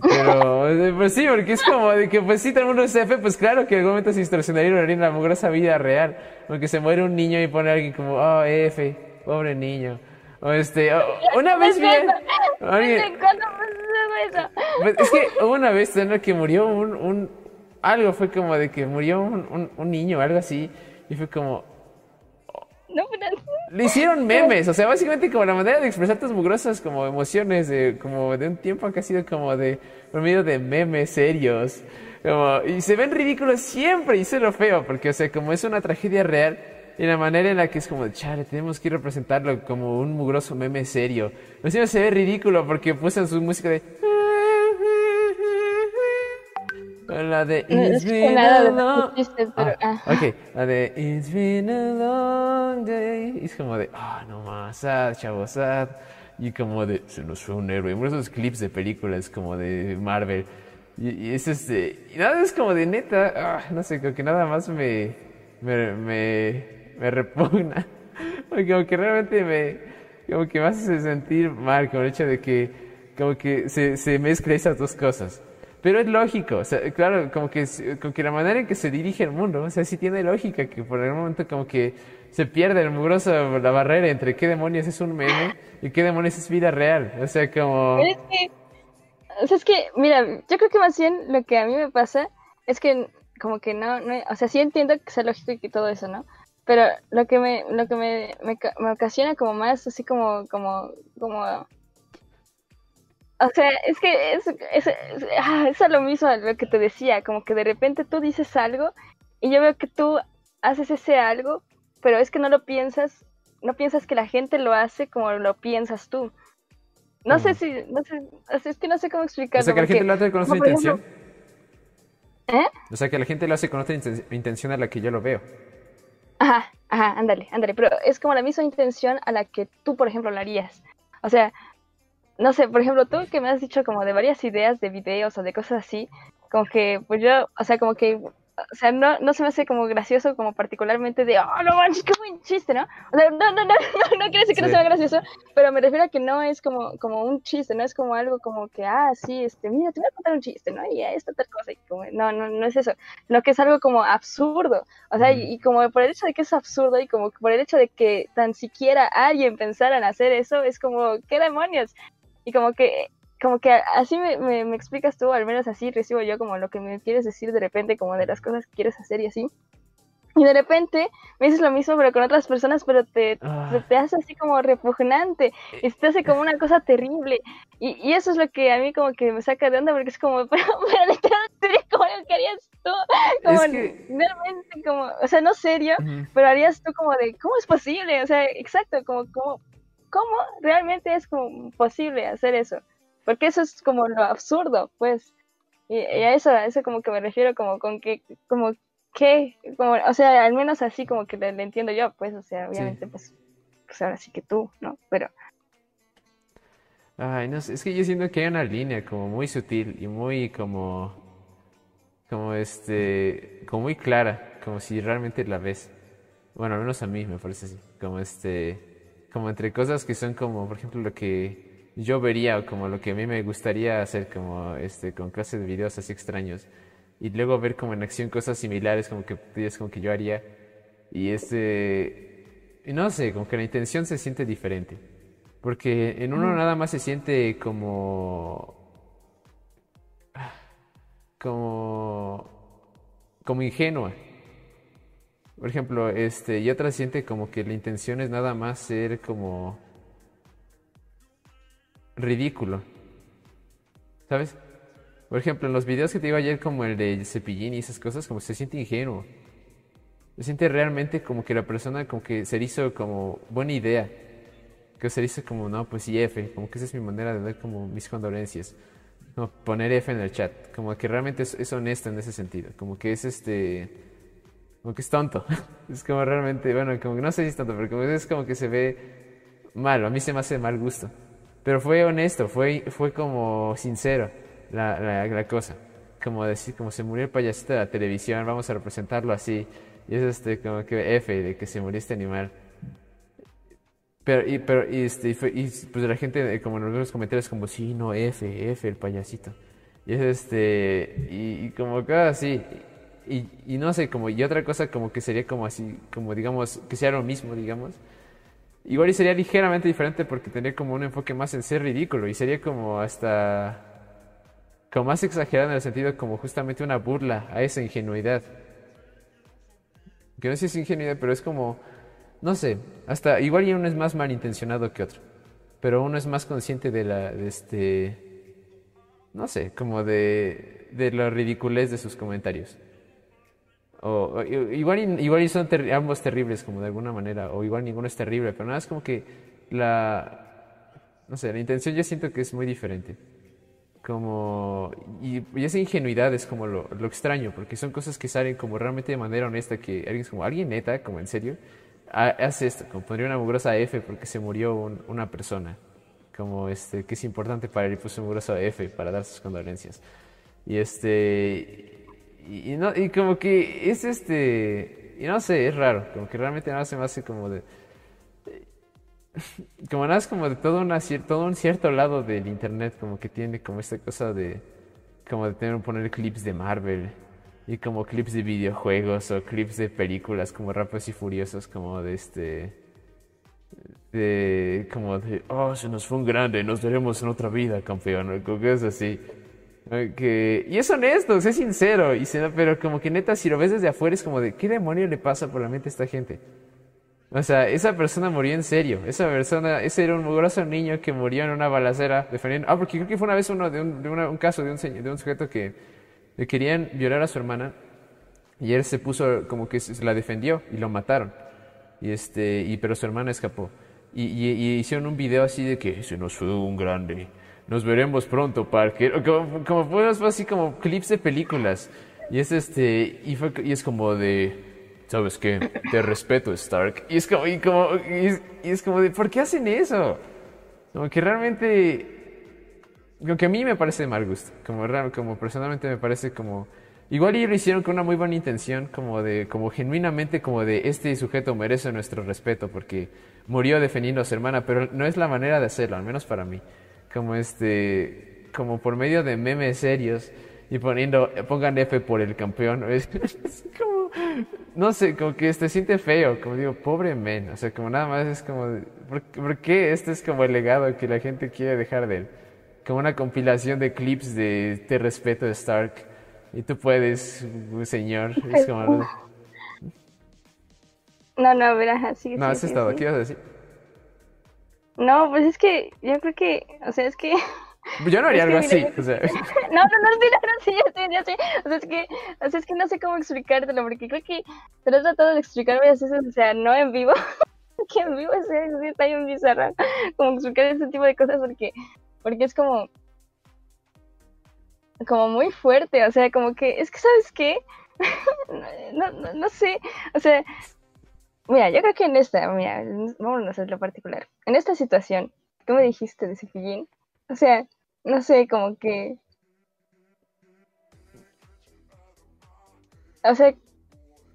Speaker 2: Pero, (laughs) pues sí, porque es como de que, pues sí, todo el mundo es F, pues claro que en algún momento se distorsionaría en la mugrosa vida real. Porque se muere un niño y pone a alguien como, oh, F, pobre niño. O este, una (laughs) vez vi...
Speaker 1: Alguien,
Speaker 2: pues, es que una vez en que murió un, un, algo fue como de que murió un, un, un niño, algo así, y fue como,
Speaker 1: no, pero...
Speaker 2: Le hicieron memes, o sea, básicamente como la manera de expresar tus mugrosas como emociones de como de un tiempo que ha sido como de por medio de memes serios. Como, y se ven ridículos siempre, y es lo feo, porque o sea, como es una tragedia real, y la manera en la que es como, chale, tenemos que representarlo como un mugroso meme serio. Encima se ve ridículo porque puso su música de... La de It's been a long... Ah. Ok, la de It's been a long day. Y es como de, ah, no más, sad, chavo, sad. Y como de, se nos fue un héroe. De esos clips de películas como de Marvel. Y, es este, y nada, es como de neta, ah, no sé, creo que nada más me, me, me, me repugna. (laughs) Como que realmente me, como que me hace sentir mal con el hecho de que, como que se, se mezcla esas dos cosas. Pero es lógico, o sea, claro, como que, como que la manera en que se dirige el mundo, o sea, sí tiene lógica que por algún momento como que se pierde el mugroso la barrera entre qué demonios es un meme y qué demonios es vida real. O sea, como...
Speaker 1: es que, o sea, es que, mira, yo creo que más bien lo que a mí me pasa es que como que no, no o sea, sí entiendo que sea lógico y todo eso, ¿no? Pero lo que me, lo que me, me, me ocasiona como más así como, como, como o sea, es que es, es, ah, es, lo mismo lo que te decía, como que de repente tú dices algo y yo veo que tú haces ese algo, pero es que no lo piensas, no piensas que la gente lo hace como lo piensas tú. No sé si, no sé, es que no sé cómo explicarlo.
Speaker 2: O sea, que la gente lo hace con otra intención.
Speaker 1: ¿Eh?
Speaker 2: O sea, que la gente lo hace con otra intención a la que yo lo veo.
Speaker 1: Ajá, ajá, ándale, ándale, pero es como la misma intención a la que tú, por ejemplo, lo harías. O sea, no sé, por ejemplo, tú que me has dicho como de varias ideas de videos o de cosas así, como que, pues yo, o sea, como que, o sea, no, no se me hace como gracioso, como particularmente de, oh, no manches, qué buen chiste, ¿no? O sea, no, no, no, (laughs) no, no quiere decir que no sea gracioso, pero me refiero a que no es como, como un chiste, no es como algo como que, ah, sí, este, mira, te voy a contar un chiste, ¿no? Y esta tal cosa, y como, no, no, no es eso, sino que es algo como absurdo, o sea, y, y, como por el hecho de que es absurdo y como por el hecho de que tan siquiera alguien pensara en hacer eso, es como, ¿qué demonios? Y como que, como que así me, me, explicas tú, al menos así recibo yo como lo que me quieres decir de repente, como de las cosas que quieres hacer y así. Y de repente me dices lo mismo, pero con otras personas, pero te, ah. te, hace así como repugnante, y te hace como una cosa terrible. Y, y, eso es lo que a mí como que me saca de onda, porque es como, pero, (laughs) pero literalmente, como lo que harías tú, como realmente, como, o sea, no serio, pero harías tú como de, ¿cómo es posible? O sea, exacto, como, como, ¿cómo realmente es como posible hacer eso? Porque eso es como lo absurdo, pues. Y, a eso, a eso como que me refiero como con que, como que, como, o sea, al menos así como que le, entiendo yo, pues, o sea, obviamente, pues, pues ahora sí que tú, ¿no? Pero...
Speaker 2: Ay, no sé, es que yo siento que hay una línea como muy sutil y muy como, como este, como muy clara, como si realmente la ves. Bueno, al menos a mí me parece así, como este como entre cosas que son como, por ejemplo, lo que yo vería como lo que a mí me gustaría hacer como este con clases de videos así extraños y luego ver como en acción cosas similares como que es como que yo haría y este y no sé, como que la intención se siente diferente. Porque en uno nada más se siente como como como ingenua por ejemplo, este, y otra siente como que la intención es nada más ser como ridículo. ¿Sabes? Por ejemplo, en los videos que te digo ayer, como el de Cepillín y esas cosas, como se siente ingenuo. Se siente realmente como que la persona como que se hizo como buena idea. Que se hizo como, no, pues y F, como que esa es mi manera de dar como mis condolencias. No, poner F en el chat. Como que realmente es, es honesto en ese sentido. Como que es este como que es tonto. (laughs) Es como realmente, bueno, como que no sé si es tonto, pero como es como que se ve mal, a mí se me hace mal gusto. Pero fue honesto, fue, fue como sincero la, la, cosa. Como decir, como se murió el payasito de la televisión, vamos a representarlo así. Y es este, como que F de que se murió este animal. Pero, y, pero, y, este, y, pues la gente, como en los comentarios, como, sí, no, F, F, el payasito. Y es este, y, como que así, y, y, no sé, como, y otra cosa como que sería como así, como digamos, que sea lo mismo, digamos. Igual y sería ligeramente diferente porque tendría como un enfoque más en ser ridículo y sería como hasta, como más exagerado en el sentido como justamente una burla a esa ingenuidad. Que no sé si es ingenuidad, pero es como, no sé, hasta igual y uno es más malintencionado que otro, pero uno es más consciente de la, de este, no sé, como de, de la ridiculez de sus comentarios. O, igual, igual son ambos terribles, como de alguna manera, o igual ninguno es terrible, pero nada es como que la, no sé, la intención yo siento que es muy diferente. Como, y, esa ingenuidad es como lo, lo, extraño, porque son cosas que salen como realmente de manera honesta, que alguien es como, alguien neta, como en serio, hace esto, como pondría una mugrosa F porque se murió una persona, como este, que es importante para él y puso mugrosa F para dar sus condolencias. Y este, y, no, y como que es este, y no sé, es raro, como que realmente nada se me hace como de, (laughs) como nada es como de todo, una, todo un cierto lado del internet, como que tiene como esta cosa de, como de tener, poner clips de Marvel y como clips de videojuegos o clips de películas como Rápidos y Furiosos, como de este. De. Como de. Oh, se nos fue un grande, nos veremos en otra vida, campeón. Que es así. Que, y es honesto, es sincero, y se, pero como que neta, si lo ves desde afuera, es como de, ¿qué demonio le pasa por la mente a esta gente? O sea, esa persona murió en serio. Esa persona, ese era un grosso niño que murió en una balacera defendiendo. Ah, porque creo que fue una vez uno de un, de un caso de un, de un sujeto que le querían violar a su hermana y él se puso como que se la defendió y lo mataron. Y este, y, pero su hermana escapó. Y, y, hicieron un video así de que se nos fue un grande. Nos veremos pronto, Parker. Como, como fue así como clips de películas. Y es este, y, es como de, ¿sabes qué? Te respeto, Stark. Y es como, y como, y es como de, ¿por qué hacen eso? Como que realmente lo que a mí me parece de mal gusto, como, como personalmente me parece como... Igual y lo hicieron con una muy buena intención, como de, como genuinamente, como de este sujeto merece nuestro respeto porque murió defendiendo a su hermana, pero no es la manera de hacerlo, al menos para mí. Como este, como por medio de memes serios y poniendo, pongan F por el campeón, (laughs) es, como, no sé, como que se siente feo, como digo, pobre men, o sea, como nada más es como, ¿por, ¿por qué este es como el legado que la gente quiere dejar de él? como una compilación de clips de Te respeto de Stark. Y tú puedes, señor. Es como... (laughs)
Speaker 1: No, no, verás, así.
Speaker 2: No, has estado, ¿qué ibas a decir?
Speaker 1: No, pues es que yo creo que, o sea, es que...
Speaker 2: Yo no (laughs) haría algo así, o sea... (laughs)
Speaker 1: No, no, no, sí, no, no, sí, ya sé, ya sé. O sea, es que, o sea, es que no sé cómo explicártelo, porque creo que te lo he tratado de explicar varias veces, o sea, no en vivo, (laughs) que en vivo es, es, está bien bizarro, como explicar ese tipo de cosas, porque porque es como como muy fuerte, o sea, como que es que sabes qué, no, no, no, sé, o sea, mira, yo creo que en esta, mira, vámonos a lo particular, en esta situación, ¿qué me dijiste de Cepillín? O sea, no sé, como que, o sea,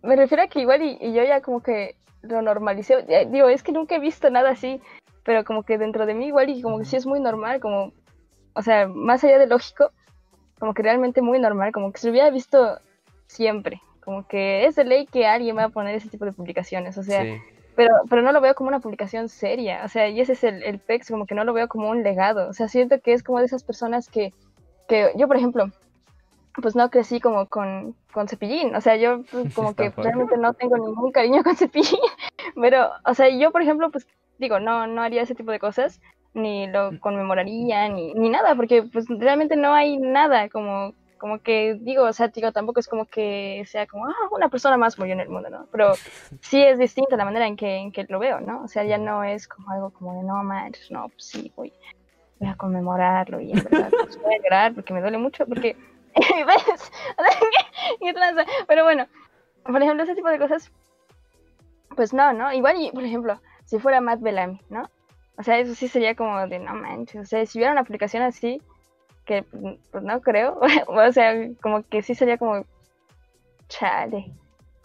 Speaker 1: me refiero a que igual y, y yo ya como que lo normalicé, digo, es que nunca he visto nada así, pero como que dentro de mí igual y como que sí es muy normal, como, o sea, más allá de lógico, como que realmente muy normal, como que se lo hubiera visto siempre, como que es de ley que alguien va a poner ese tipo de publicaciones, o sea, pero, pero no lo veo como una publicación seria, o sea, y ese es el, el PEX, como que no lo veo como un legado, o sea, siento que es como de esas personas que, que yo, por ejemplo, pues no crecí como con, con Cepillín, o sea, yo pues, (laughs) como que realmente no tengo ningún cariño con Cepillín, (laughs) pero, o sea, yo, por ejemplo, pues digo, no, no haría ese tipo de cosas, ni lo mm. conmemoraría, ni, ni nada, porque pues realmente no hay nada como, como que digo, o sea, digo, tampoco es como que sea como, ah, una persona más murió en el mundo, ¿no? Pero (laughs) sí es distinta la manera en que, en que lo veo, ¿no? O sea, ya no es como algo como de, no, manches, no, pues sí, voy, voy a conmemorarlo y en verdad pues, voy a llorar porque me duele mucho, porque, (laughs) ¿ves? (laughs) Pero bueno, por ejemplo, ese tipo de cosas, pues no, ¿no? Igual, y, por ejemplo, si fuera Matt Bellamy, ¿no? O sea, eso sí sería como de no manches. O sea, si hubiera una aplicación así, que pues no creo, (laughs) o sea, como que sí sería como chale.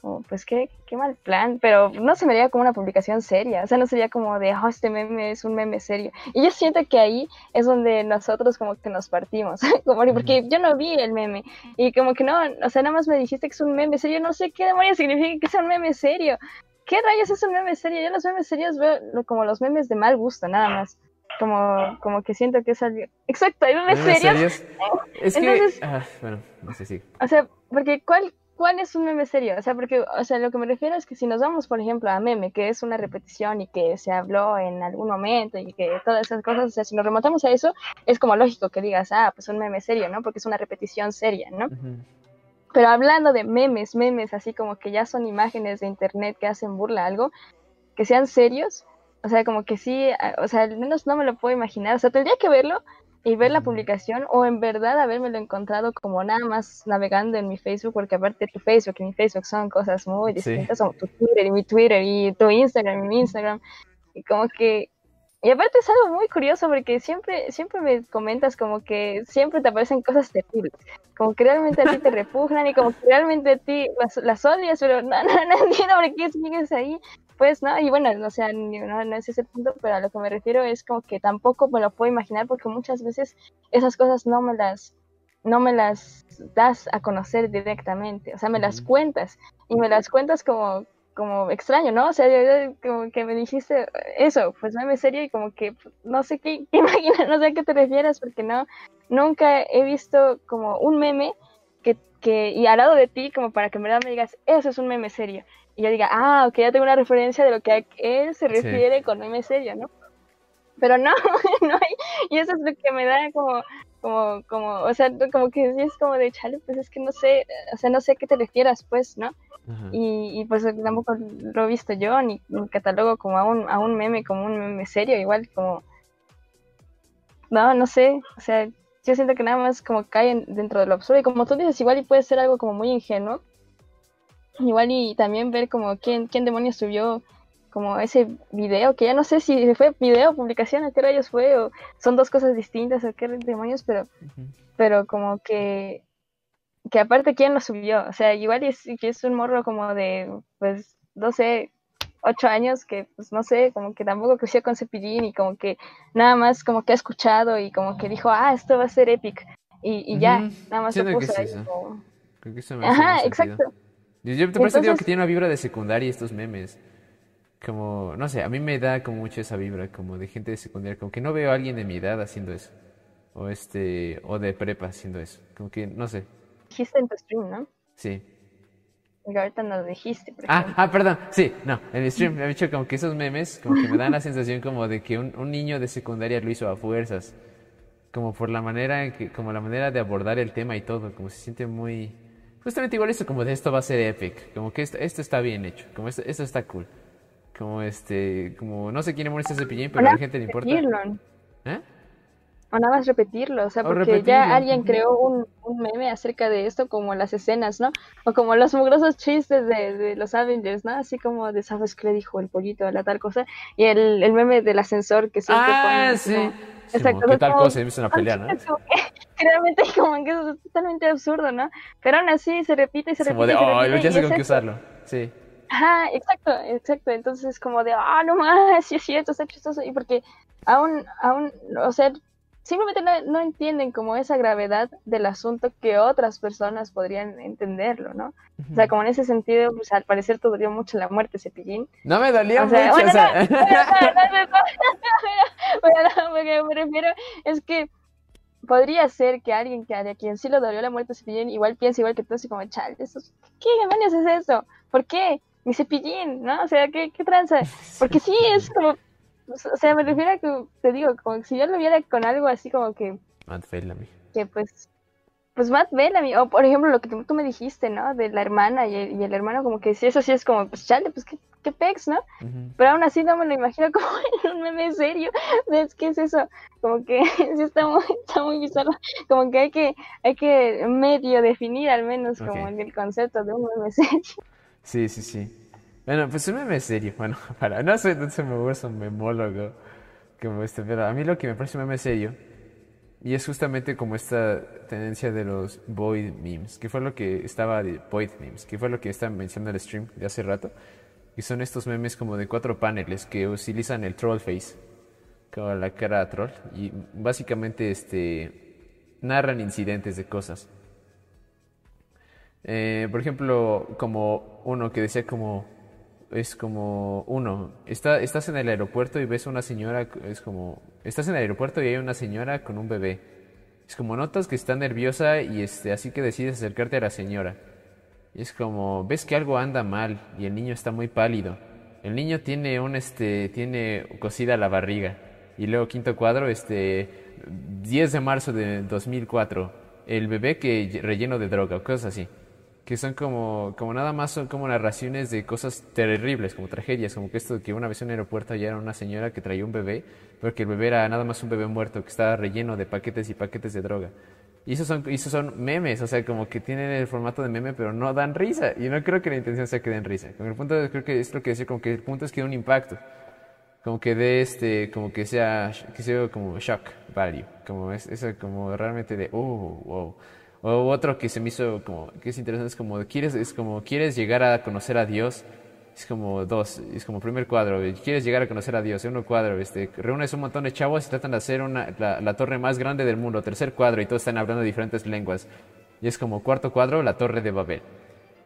Speaker 1: como, pues qué, qué mal plan, pero no se me vería como una publicación seria, o sea, no sería como de, oh, este meme es un meme serio. Y yo siento que ahí es donde nosotros como que nos partimos, (laughs) como, porque yo no vi el meme, y como que no, o sea, nada más me dijiste que es un meme serio, no sé qué demonios significa que sea un meme serio. ¿Qué rayos es un meme serio? Yo los memes serios veo como los memes de mal gusto, nada más como, como que siento que es algo... Exacto, hay memes serios.
Speaker 2: Es que... Ah, bueno, no sé si...
Speaker 1: O sea, porque ¿cuál, ¿cuál es un meme serio? O sea, porque, o sea, lo que me refiero es que si nos vamos, por ejemplo, a meme, que es una repetición y que se habló en algún momento y que todas esas cosas, o sea, si nos remontamos a eso, es como lógico que digas, ah, pues un meme serio, ¿no? Porque es una repetición seria, ¿no? Pero hablando de memes, memes, así como que ya son imágenes de internet que hacen burla a algo, que sean serios, o sea, como que sí, o sea, al menos no me lo puedo imaginar. O sea, tendría que verlo y ver la publicación o en verdad habérmelo encontrado como nada más navegando en mi Facebook, porque aparte tu Facebook y mi Facebook son cosas muy distintas, como tu Twitter y mi Twitter y tu Instagram y mi Instagram. Y como que... Y aparte es algo muy curioso porque siempre, siempre me comentas como que siempre te aparecen cosas terribles, como que realmente a ti te (laughs) repugnan y como que realmente a ti las, las odias, pero no, no, no entiendo por qué sigues ahí pues, ¿no? Y bueno, o sea, no, no, es ese punto, pero a lo que me refiero es como que tampoco me lo puedo imaginar porque muchas veces esas cosas no me las, no me las das a conocer directamente, o sea, me las cuentas y me las cuentas como, como extraño, ¿no? O sea, yo, como que me dijiste eso, pues me serio y como que no sé qué, (laughs) qué no sé a qué te refieres porque no, nunca he visto como un meme que, que, y al lado de ti como para que en verdad me digas, eso es un meme serio y yo diga, ah, ok, ya tengo una referencia de lo que a él se refiere con meme serio, ¿no? Pero no, (laughs) no hay, y eso es lo que me da como, como, como, o sea, como que es como de, chale, pues es que no sé, o sea, no sé a qué te refieras, pues, ¿no? Y, y, pues tampoco lo he visto yo, ni, ni catalogo como a un, a un meme, como un meme serio, igual como, no, no sé, o sea, yo siento que nada más como caen dentro de lo absurdo, y como tú dices, igual y puede ser algo como muy ingenuo, Igual y también ver como quién, quién demonios subió como ese video, que ya no sé si fue video publicación, a qué rayos fue, o son dos cosas distintas, qué demonios, pero, pero como que, que aparte quién lo subió, o sea, igual es, que es un morro como de, pues, no sé, ocho años que, pues, no sé, como que tampoco creció con Cepillín y como que nada más como que ha escuchado y como que dijo, ah, esto va a ser epic, y, y ya, nada más lo puso ahí
Speaker 2: Creo que se me Ajá, exacto. Yo te parece digo que tiene una vibra de secundaria estos memes. Como, no sé, a mí me da como mucho esa vibra, como de gente de secundaria, como que no veo a alguien de mi edad haciendo eso. O este, o de prepa haciendo eso. Como que, no sé.
Speaker 1: Dijiste en tu stream, ¿no?
Speaker 2: Sí.
Speaker 1: Y ahorita no lo dijiste.
Speaker 2: ah, ah, perdón. Sí, no. En mi stream me ha dicho como que esos memes, como que me dan la sensación como de que un, un niño de secundaria lo hizo a fuerzas. Como por la manera en que, como la manera de abordar el tema y todo, como se siente muy Justamente igual esto como de esto va a ser epic, como que esto, esto está bien hecho, como esto, esto está cool. Como este, como no sé quién es ese cepillín, pero a la gente le importa.
Speaker 1: ¿Eh? O nada más repetirlo, o sea, porque ya alguien creó un, un, meme acerca de esto, como las escenas, ¿no? O como los mugrosos chistes de, de los Avengers, ¿no? Así como de, ¿sabes qué le dijo el pollito a la tal cosa? Y el, el meme del ascensor que siempre
Speaker 2: ah, sí. Exacto. ¿Qué tal cosa? He una pelea, ¿no? (laughs)
Speaker 1: Realmente (laughs) como que es totalmente absurdo, ¿no? Pero aún así se repite y se repite. Como de, oh,
Speaker 2: ya sé con qué usarlo. Sí.
Speaker 1: Ajá, exacto, exacto. Entonces como de, ah, no más, sí es cierto, está chistoso. Y porque aún, aún, o sea, simplemente no, entienden como esa gravedad del asunto que otras personas podrían entenderlo, ¿no? O sea, como en ese sentido, pues al parecer te dolió mucho la muerte, Cepillín.
Speaker 2: No me dolía mucho, o sea...
Speaker 1: lo que me refiero es que podría ser que alguien que a quien sí le dolió la muerte a Cepillín igual piensa igual que tú, así como, chal, ¿qué demonios es eso? ¿Por qué? Mi Cepillín, ¿no? O sea, ¿qué, qué tranza? (laughs) Porque sí, es como o sea, me refiero a que, te digo, como si yo lo viera con algo así como que...
Speaker 2: Matt Bellamy.
Speaker 1: Que pues... Pues Matt Bellamy, o por ejemplo lo que tú me dijiste, ¿no? De la hermana y el, hermano, como que si eso sí es como, pues chale, pues qué, qué pex, ¿no? Pero aún así no me lo imagino como (laughs) en un meme serio. Es que es eso, como que (laughs) sí está muy, está muy bizarro. Como que hay que, hay que medio definir al menos como el concepto de un meme serio.
Speaker 2: Sí, sí, sí. Bueno, pues un meme serio. (laughs) Bueno, para no me gusta un memólogo como este, pero a mí lo que me parece un meme serio, y es justamente como esta tendencia de los void memes, que fue lo que estaba void memes, que fue lo que estaba mencionando el stream de hace rato, y son estos memes como de cuatro paneles que utilizan el troll face, como la cara troll, y básicamente este narran incidentes de cosas. Eh, por ejemplo, como uno que decía como es como uno, está, estás en el aeropuerto y ves una señora, es como, estás en el aeropuerto y hay una señora con un bebé. Es como notas que está nerviosa y este, así que decides acercarte a la señora. Es como, ves que algo anda mal y el niño está muy pálido. El niño tiene un, este, tiene cosida la barriga. Y luego quinto cuadro, este, 10 de marzo de 2004, el bebé que relleno de droga, cosas así que son como, como nada más son como narraciones de cosas terribles, como tragedias, como que esto de que una vez en un aeropuerto era una señora que traía un bebé, pero que el bebé era nada más un bebé muerto, que estaba relleno de paquetes y paquetes de droga. Y esos son, esos son memes, o sea, como que tienen el formato de meme, pero no dan risa. Y no creo que la intención sea que den risa. El punto, creo que es lo que decía, como que el punto es que dé un impacto. Como que dé este, como que sea, que sea como shock value. Como es, eso como realmente de, oh, wow. O otro que se me hizo como, que es interesante, es como, ¿quieres, es como, ¿quieres llegar a conocer a Dios? Es como dos, es como primer cuadro, ¿quieres llegar a conocer a Dios? Segundo cuadro, este, reúnes un montón de chavos y tratan de hacer una, la, torre más grande del mundo. Tercer cuadro y todos están hablando diferentes lenguas. Y es como cuarto cuadro, la torre de Babel.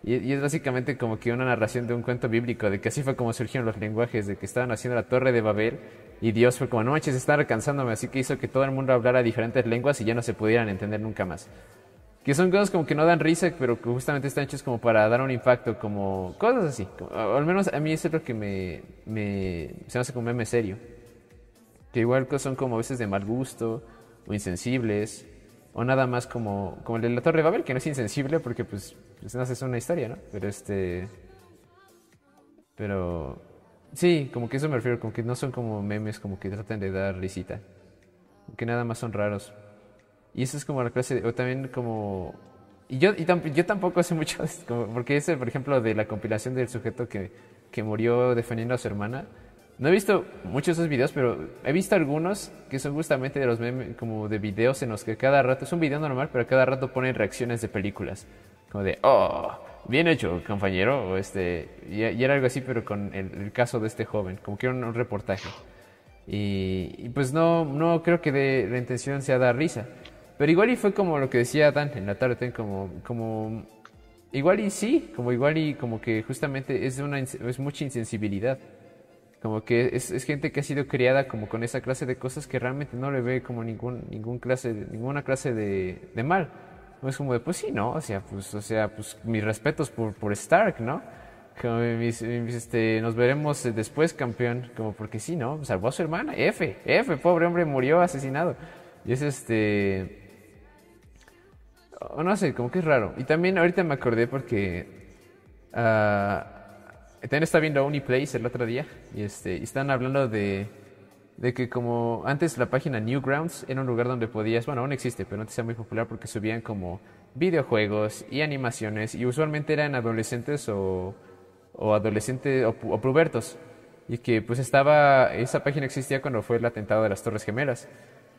Speaker 2: Y, y, es básicamente como que una narración de un cuento bíblico, de que así fue como surgieron los lenguajes, de que estaban haciendo la torre de Babel y Dios fue como, no manches, están alcanzándome, así que hizo que todo el mundo hablara diferentes lenguas y ya no se pudieran entender nunca más que son cosas como que no dan risa, pero que justamente están hechas como para dar un impacto, como cosas así. al menos a mí eso es lo que me, se hace como meme serio. Que igual son como a veces de mal gusto, o insensibles, o nada más como, como el de la Torre de Babel, que no es insensible porque pues, pues no es una historia, ¿no? Pero este... Pero... Sí, como que eso me refiero, como que no son como memes como que tratan de dar risita. Que nada más son raros. Y eso es como la clase, o también como... Y yo, y yo tampoco sé mucho, porque ese, por ejemplo, de la compilación del sujeto que, que murió defendiendo a su hermana. No he visto muchos de esos videos, pero he visto algunos que son justamente de los memes, como de videos en los que cada rato, es un video normal, pero cada rato ponen reacciones de películas. Como de, oh, bien hecho, compañero. O este, y, era algo así, pero con el, caso de este joven, como que era un, reportaje. Y, pues no, no creo que de, la intención sea dar risa. Pero igual y fue como lo que decía Dan en la tarde, como, como igual y sí, como igual y como que justamente es, una, es mucha insensibilidad. Como que es, es, gente que ha sido criada como con esa clase de cosas que realmente no le ve como ningún, ningún clase, ninguna clase de, de mal. Es como de, pues sí, ¿no? O sea, pues, o sea, pues mis respetos por, por Stark, ¿no? Como mis, este, nos veremos después, campeón. Como porque sí, ¿no? Salvó a su hermana. F, F, pobre hombre, murió asesinado. Y es este no sé, como que es raro. Y también ahorita me acordé porque uh, también estaba viendo Uniplace el otro día y, este, están hablando de, de que como antes la página Newgrounds era un lugar donde podías, bueno, aún existe, pero antes era muy popular porque subían como videojuegos y animaciones y usualmente eran adolescentes o, o adolescentes o, o pubertos. Y que pues estaba, esa página existía cuando fue el atentado de las Torres Gemelas.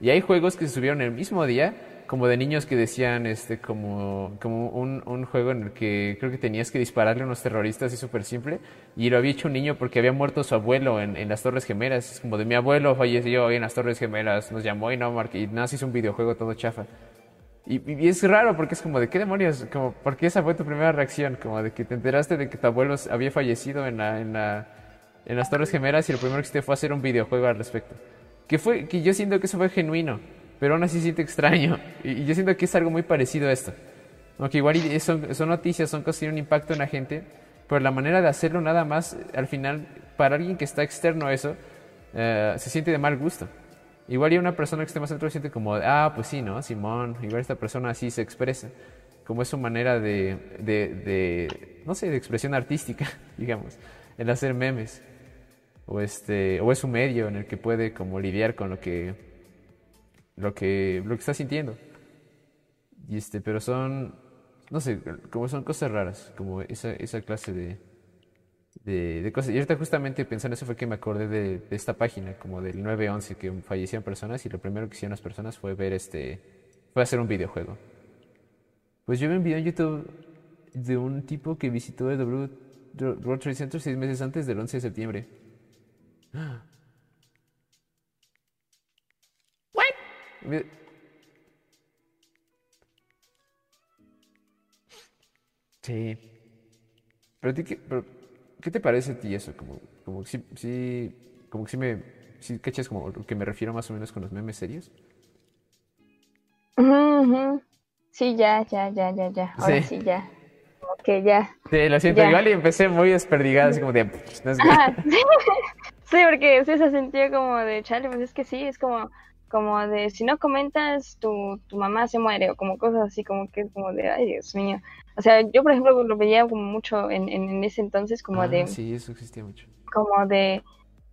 Speaker 2: Y hay juegos que se subieron el mismo día como de niños que decían este como, como un, un, juego en el que creo que tenías que dispararle a unos terroristas y súper simple. Y lo había hecho un niño porque había muerto su abuelo en, en las Torres Gemelas. Es como de mi abuelo falleció en las Torres Gemelas nos llamó y no y nada hizo un videojuego todo chafa y, y, es raro porque es como de qué demonios como porque esa fue tu primera reacción como de que te enteraste de que tu abuelo había fallecido en la en la en las Torres Gemelas y lo primero que hiciste fue hacer un videojuego al respecto. Que fue que yo siento que eso fue genuino pero aún así siento extraño. Y, yo siento que es algo muy parecido a esto. Aunque igual son, son noticias, son cosas que tienen un impacto en la gente, pero la manera de hacerlo nada más, al final, para alguien que está externo a eso, eh, se siente de mal gusto. Igual y una persona que esté más dentro siente como, ah, pues sí, ¿no? Simón, igual esta persona así se expresa. Como es su manera de, de, de no sé, de expresión artística, (laughs) digamos, el hacer memes. O, este, o es un medio en el que puede como lidiar con lo que lo que, lo que está sintiendo. Y este, pero son, no sé, como son cosas raras, como esa, esa clase de, de, de cosas. Y ahorita justamente pensando eso fue que me acordé de, de esta página, como del 911, que fallecían personas y lo primero que hicieron las personas fue ver este, fue hacer un videojuego. Pues yo vi un video en YouTube de un tipo que visitó el World Trade Center seis meses antes del 11 de septiembre. Sí. Pero, ti, ¿qué, pero, ¿qué te parece a ti eso? Como, como si, si, como que si me, si cachas como lo que me refiero más o menos con los memes serios.
Speaker 1: Sí, ya, ya, ya, ya, ya. Ahora
Speaker 2: Sí.
Speaker 1: sí, ya. Como que ya.
Speaker 2: Sí, lo siento,
Speaker 1: Ya.
Speaker 2: igual y empecé muy desperdigado, así como de... "Pff, no es
Speaker 1: Ajá, (laughs) sí. Sí, porque sí se sentía como de, chale, pues es que sí, es como, como de, si no comentas, tu, tu mamá se muere, o como cosas así, como que como de, ay, Dios mío. O sea, yo, por ejemplo, lo veía como mucho en, en, en ese entonces, como
Speaker 2: Ah,
Speaker 1: de,
Speaker 2: sí, eso existía mucho.
Speaker 1: como de,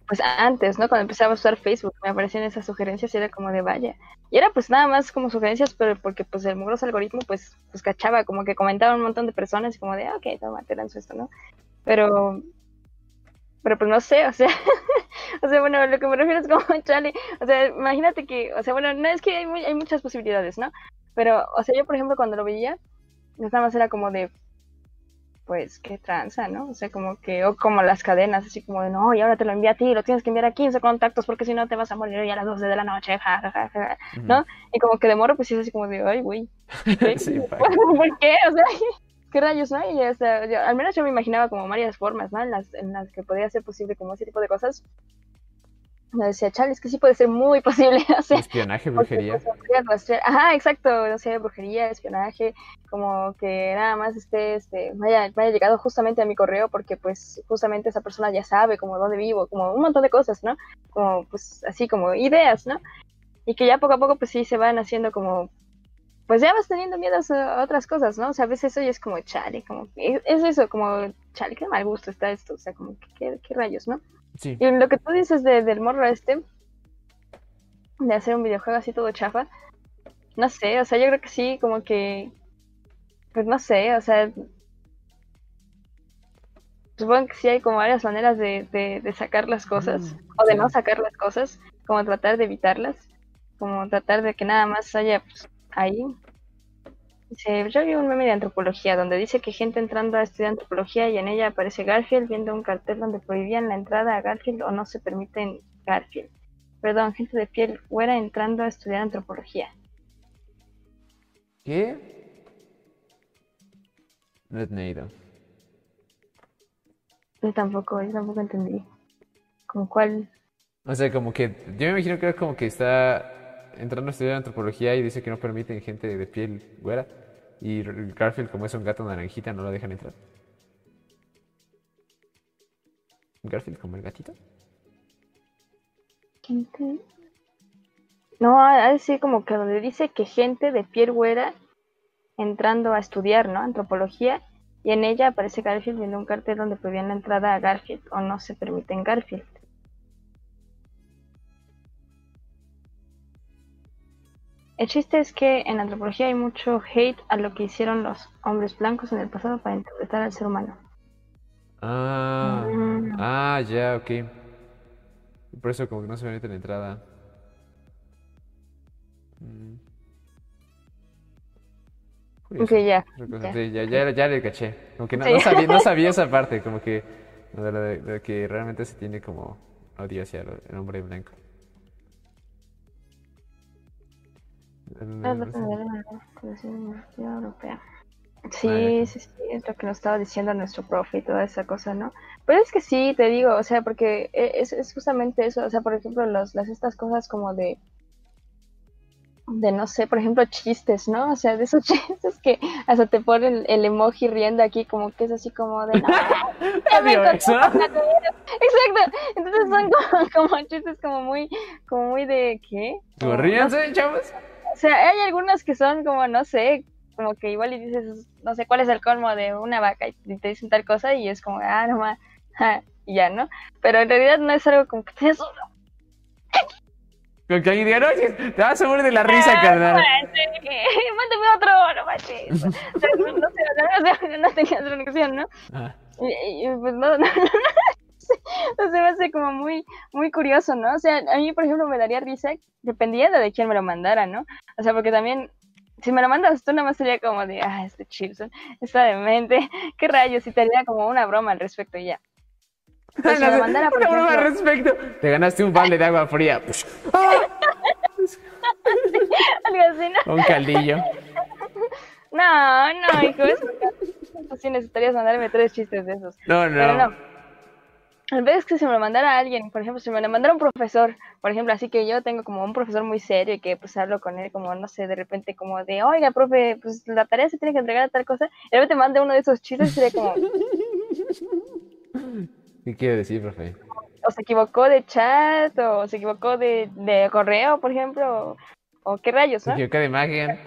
Speaker 1: pues antes, ¿no? Cuando empezaba a usar Facebook, me aparecían esas sugerencias y era como de, vaya. Y era pues nada más como sugerencias, pero porque pues el mugroso algoritmo pues, pues cachaba, como que comentaba un montón de personas y como de, "Ah, ok, toma, te lanzo esto, ¿no? Pero, pero pues no sé, o sea, (laughs) o sea, bueno, lo que me refiero es como, (laughs) chale, o sea, imagínate que, o sea, bueno, no es que hay, muy- hay muchas posibilidades, ¿no? Pero, o sea, yo por ejemplo cuando lo veía, nada más era como de, pues, qué tranza, ¿no? O sea, como que, o como las cadenas, así como de, no, y ahora te lo envía a ti, lo tienes que enviar a 15 contactos porque si no te vas a morir hoy a las 12 de la noche, ja, ja, ja, ja,
Speaker 2: Ujú.
Speaker 1: ¿no? Y como que de morro, pues sí es así como de, ay, güey. (laughs)
Speaker 2: Sí.
Speaker 1: ¿por qué? O sea, ¿qué rayos, no? Y yo- al menos yo me imaginaba como varias formas, ¿no? En las, en las que podría ser posible como ese tipo de cosas. Yo decía, chale, es que sí puede ser muy (laughs) posible, o sea,
Speaker 2: Espionaje,
Speaker 1: porque,
Speaker 2: brujería.
Speaker 1: rastrear- Ajá, exacto, o sea, brujería, espionaje, como que nada más esté, este, vaya, vaya llegado justamente a mi correo porque pues justamente esa persona ya sabe como dónde vivo, como un montón de cosas, ¿no? Como pues así como ideas, ¿no? Y que ya poco a poco pues sí se van haciendo como, pues ya vas teniendo miedos a otras cosas, ¿no? O sea, a veces eso ya es como chale, como, es, es eso, como chale, qué mal gusto está esto, o sea, como, qué, qué rayos, ¿no?
Speaker 2: Sí.
Speaker 1: Y lo que tú dices de, del morro este, de hacer un videojuego así todo chafa, no sé, o sea, yo creo que sí, como que, pues no sé, o sea, supongo que sí hay como varias maneras de, de, de sacar las cosas,
Speaker 2: Mm,
Speaker 1: o de
Speaker 2: sí.
Speaker 1: no sacar las cosas, como tratar de evitarlas, como tratar de que nada más haya pues, ahí. Dice, yo vi un meme de antropología donde dice que gente entrando a estudiar antropología y en ella aparece Garfield viendo un cartel donde prohibían la entrada a Garfield o no se permiten Garfield. Perdón, gente de piel güera entrando a estudiar antropología.
Speaker 2: ¿Qué? Leído.
Speaker 1: Yo tampoco, yo tampoco entendí. ¿Con cuál?
Speaker 2: O sea, como que yo me imagino que es como que está entrando a estudiar antropología y dice que no permiten gente de piel güera. Y Garfield, como es un gato naranjita, no lo dejan entrar. Garfield como el gatito.
Speaker 1: Gente. No, ser como que donde dice que gente de piel güera entrando a estudiar, ¿no? Antropología. Y en ella aparece Garfield viendo un cartel donde prohibían la entrada a Garfield o no se permiten Garfield. El chiste es que en antropología hay mucho hate a lo que hicieron los hombres blancos en el pasado para interpretar al ser humano.
Speaker 2: Ah,
Speaker 1: Mm.
Speaker 2: ah, ya, ok. Por eso como que no se permite la entrada. Mm.
Speaker 1: Ok, ya. Ya.
Speaker 2: sí, ya, ya, ya le caché. Como que no,
Speaker 1: Sí.
Speaker 2: no sabía, no sabía esa (laughs) parte, como que de lo, de- de lo que realmente se tiene como odio hacia el hombre blanco.
Speaker 1: Ah, Europea. Sí,
Speaker 2: Vale.
Speaker 1: sí, sí, es lo que nos estaba diciendo nuestro profe y toda esa cosa, ¿no? Pero es que sí, te digo, o sea, porque e- es, es justamente eso, o sea, por ejemplo, los, las estas cosas como de, de no sé, por ejemplo, chistes, ¿no? O sea, de esos (laughs) chistes que hasta te ponen el, emoji riendo aquí, como que es así como de, no, ya me
Speaker 2: Odio
Speaker 1: encontré
Speaker 2: eso.
Speaker 1: con la comida". Exacto, entonces son como, (laughs) como chistes como muy, como muy de, ¿qué?
Speaker 2: Como,
Speaker 1: no
Speaker 2: ríanse, chavos.
Speaker 1: O sea, hay algunos que son como, no sé, como que igual y dices, no sé, ¿cuál es el colmo de una vaca? Y te dicen tal cosa y es como, ah, no más, (laughs) y ya, ¿no? Pero en realidad no es algo como que te eso.
Speaker 2: Con que alguien diga, no, oye, te vas a morir de la risa,
Speaker 1: No
Speaker 2: carnal.
Speaker 1: manches, (laughs) mándame otro, no manches. No, no sé, no, no tenía otra conexión, ¿no?
Speaker 2: Ah,
Speaker 1: Y, pues no, no, no, se me hace como muy, muy curioso, ¿no? O sea, a mí, por ejemplo, me daría risa dependiendo de quién me lo mandara, ¿no? O sea, porque también, si me lo mandas tú, nada más sería como de, ah, este Chilson está demente, (laughs) qué rayos, y te haría como una broma al respecto y ya. (laughs)
Speaker 2: Pero si me lo mandara, por (laughs) ejemplo... al respecto. Te ganaste un balde de agua fría.
Speaker 1: Algo así, ¿no?
Speaker 2: Un caldillo.
Speaker 1: No, no, hijo, eso sí necesitarías mandarme tres chistes de esos.
Speaker 2: No, no. Pero no.
Speaker 1: En vez que se me lo mandara a alguien, por ejemplo, si me lo mandara un profesor, por ejemplo, así que yo tengo como un profesor muy serio y que pues hablo con él como, no sé, de repente como de, oiga, profe, pues la tarea se tiene que entregar a tal cosa, y de repente mande uno de esos chistes y sería como... (laughs)
Speaker 2: ¿Qué quiere decir, profe?
Speaker 1: O se equivocó de chat, o se equivocó de, de correo, por ejemplo, o, o qué rayos, ¿no?
Speaker 2: Se equivocó de imagen,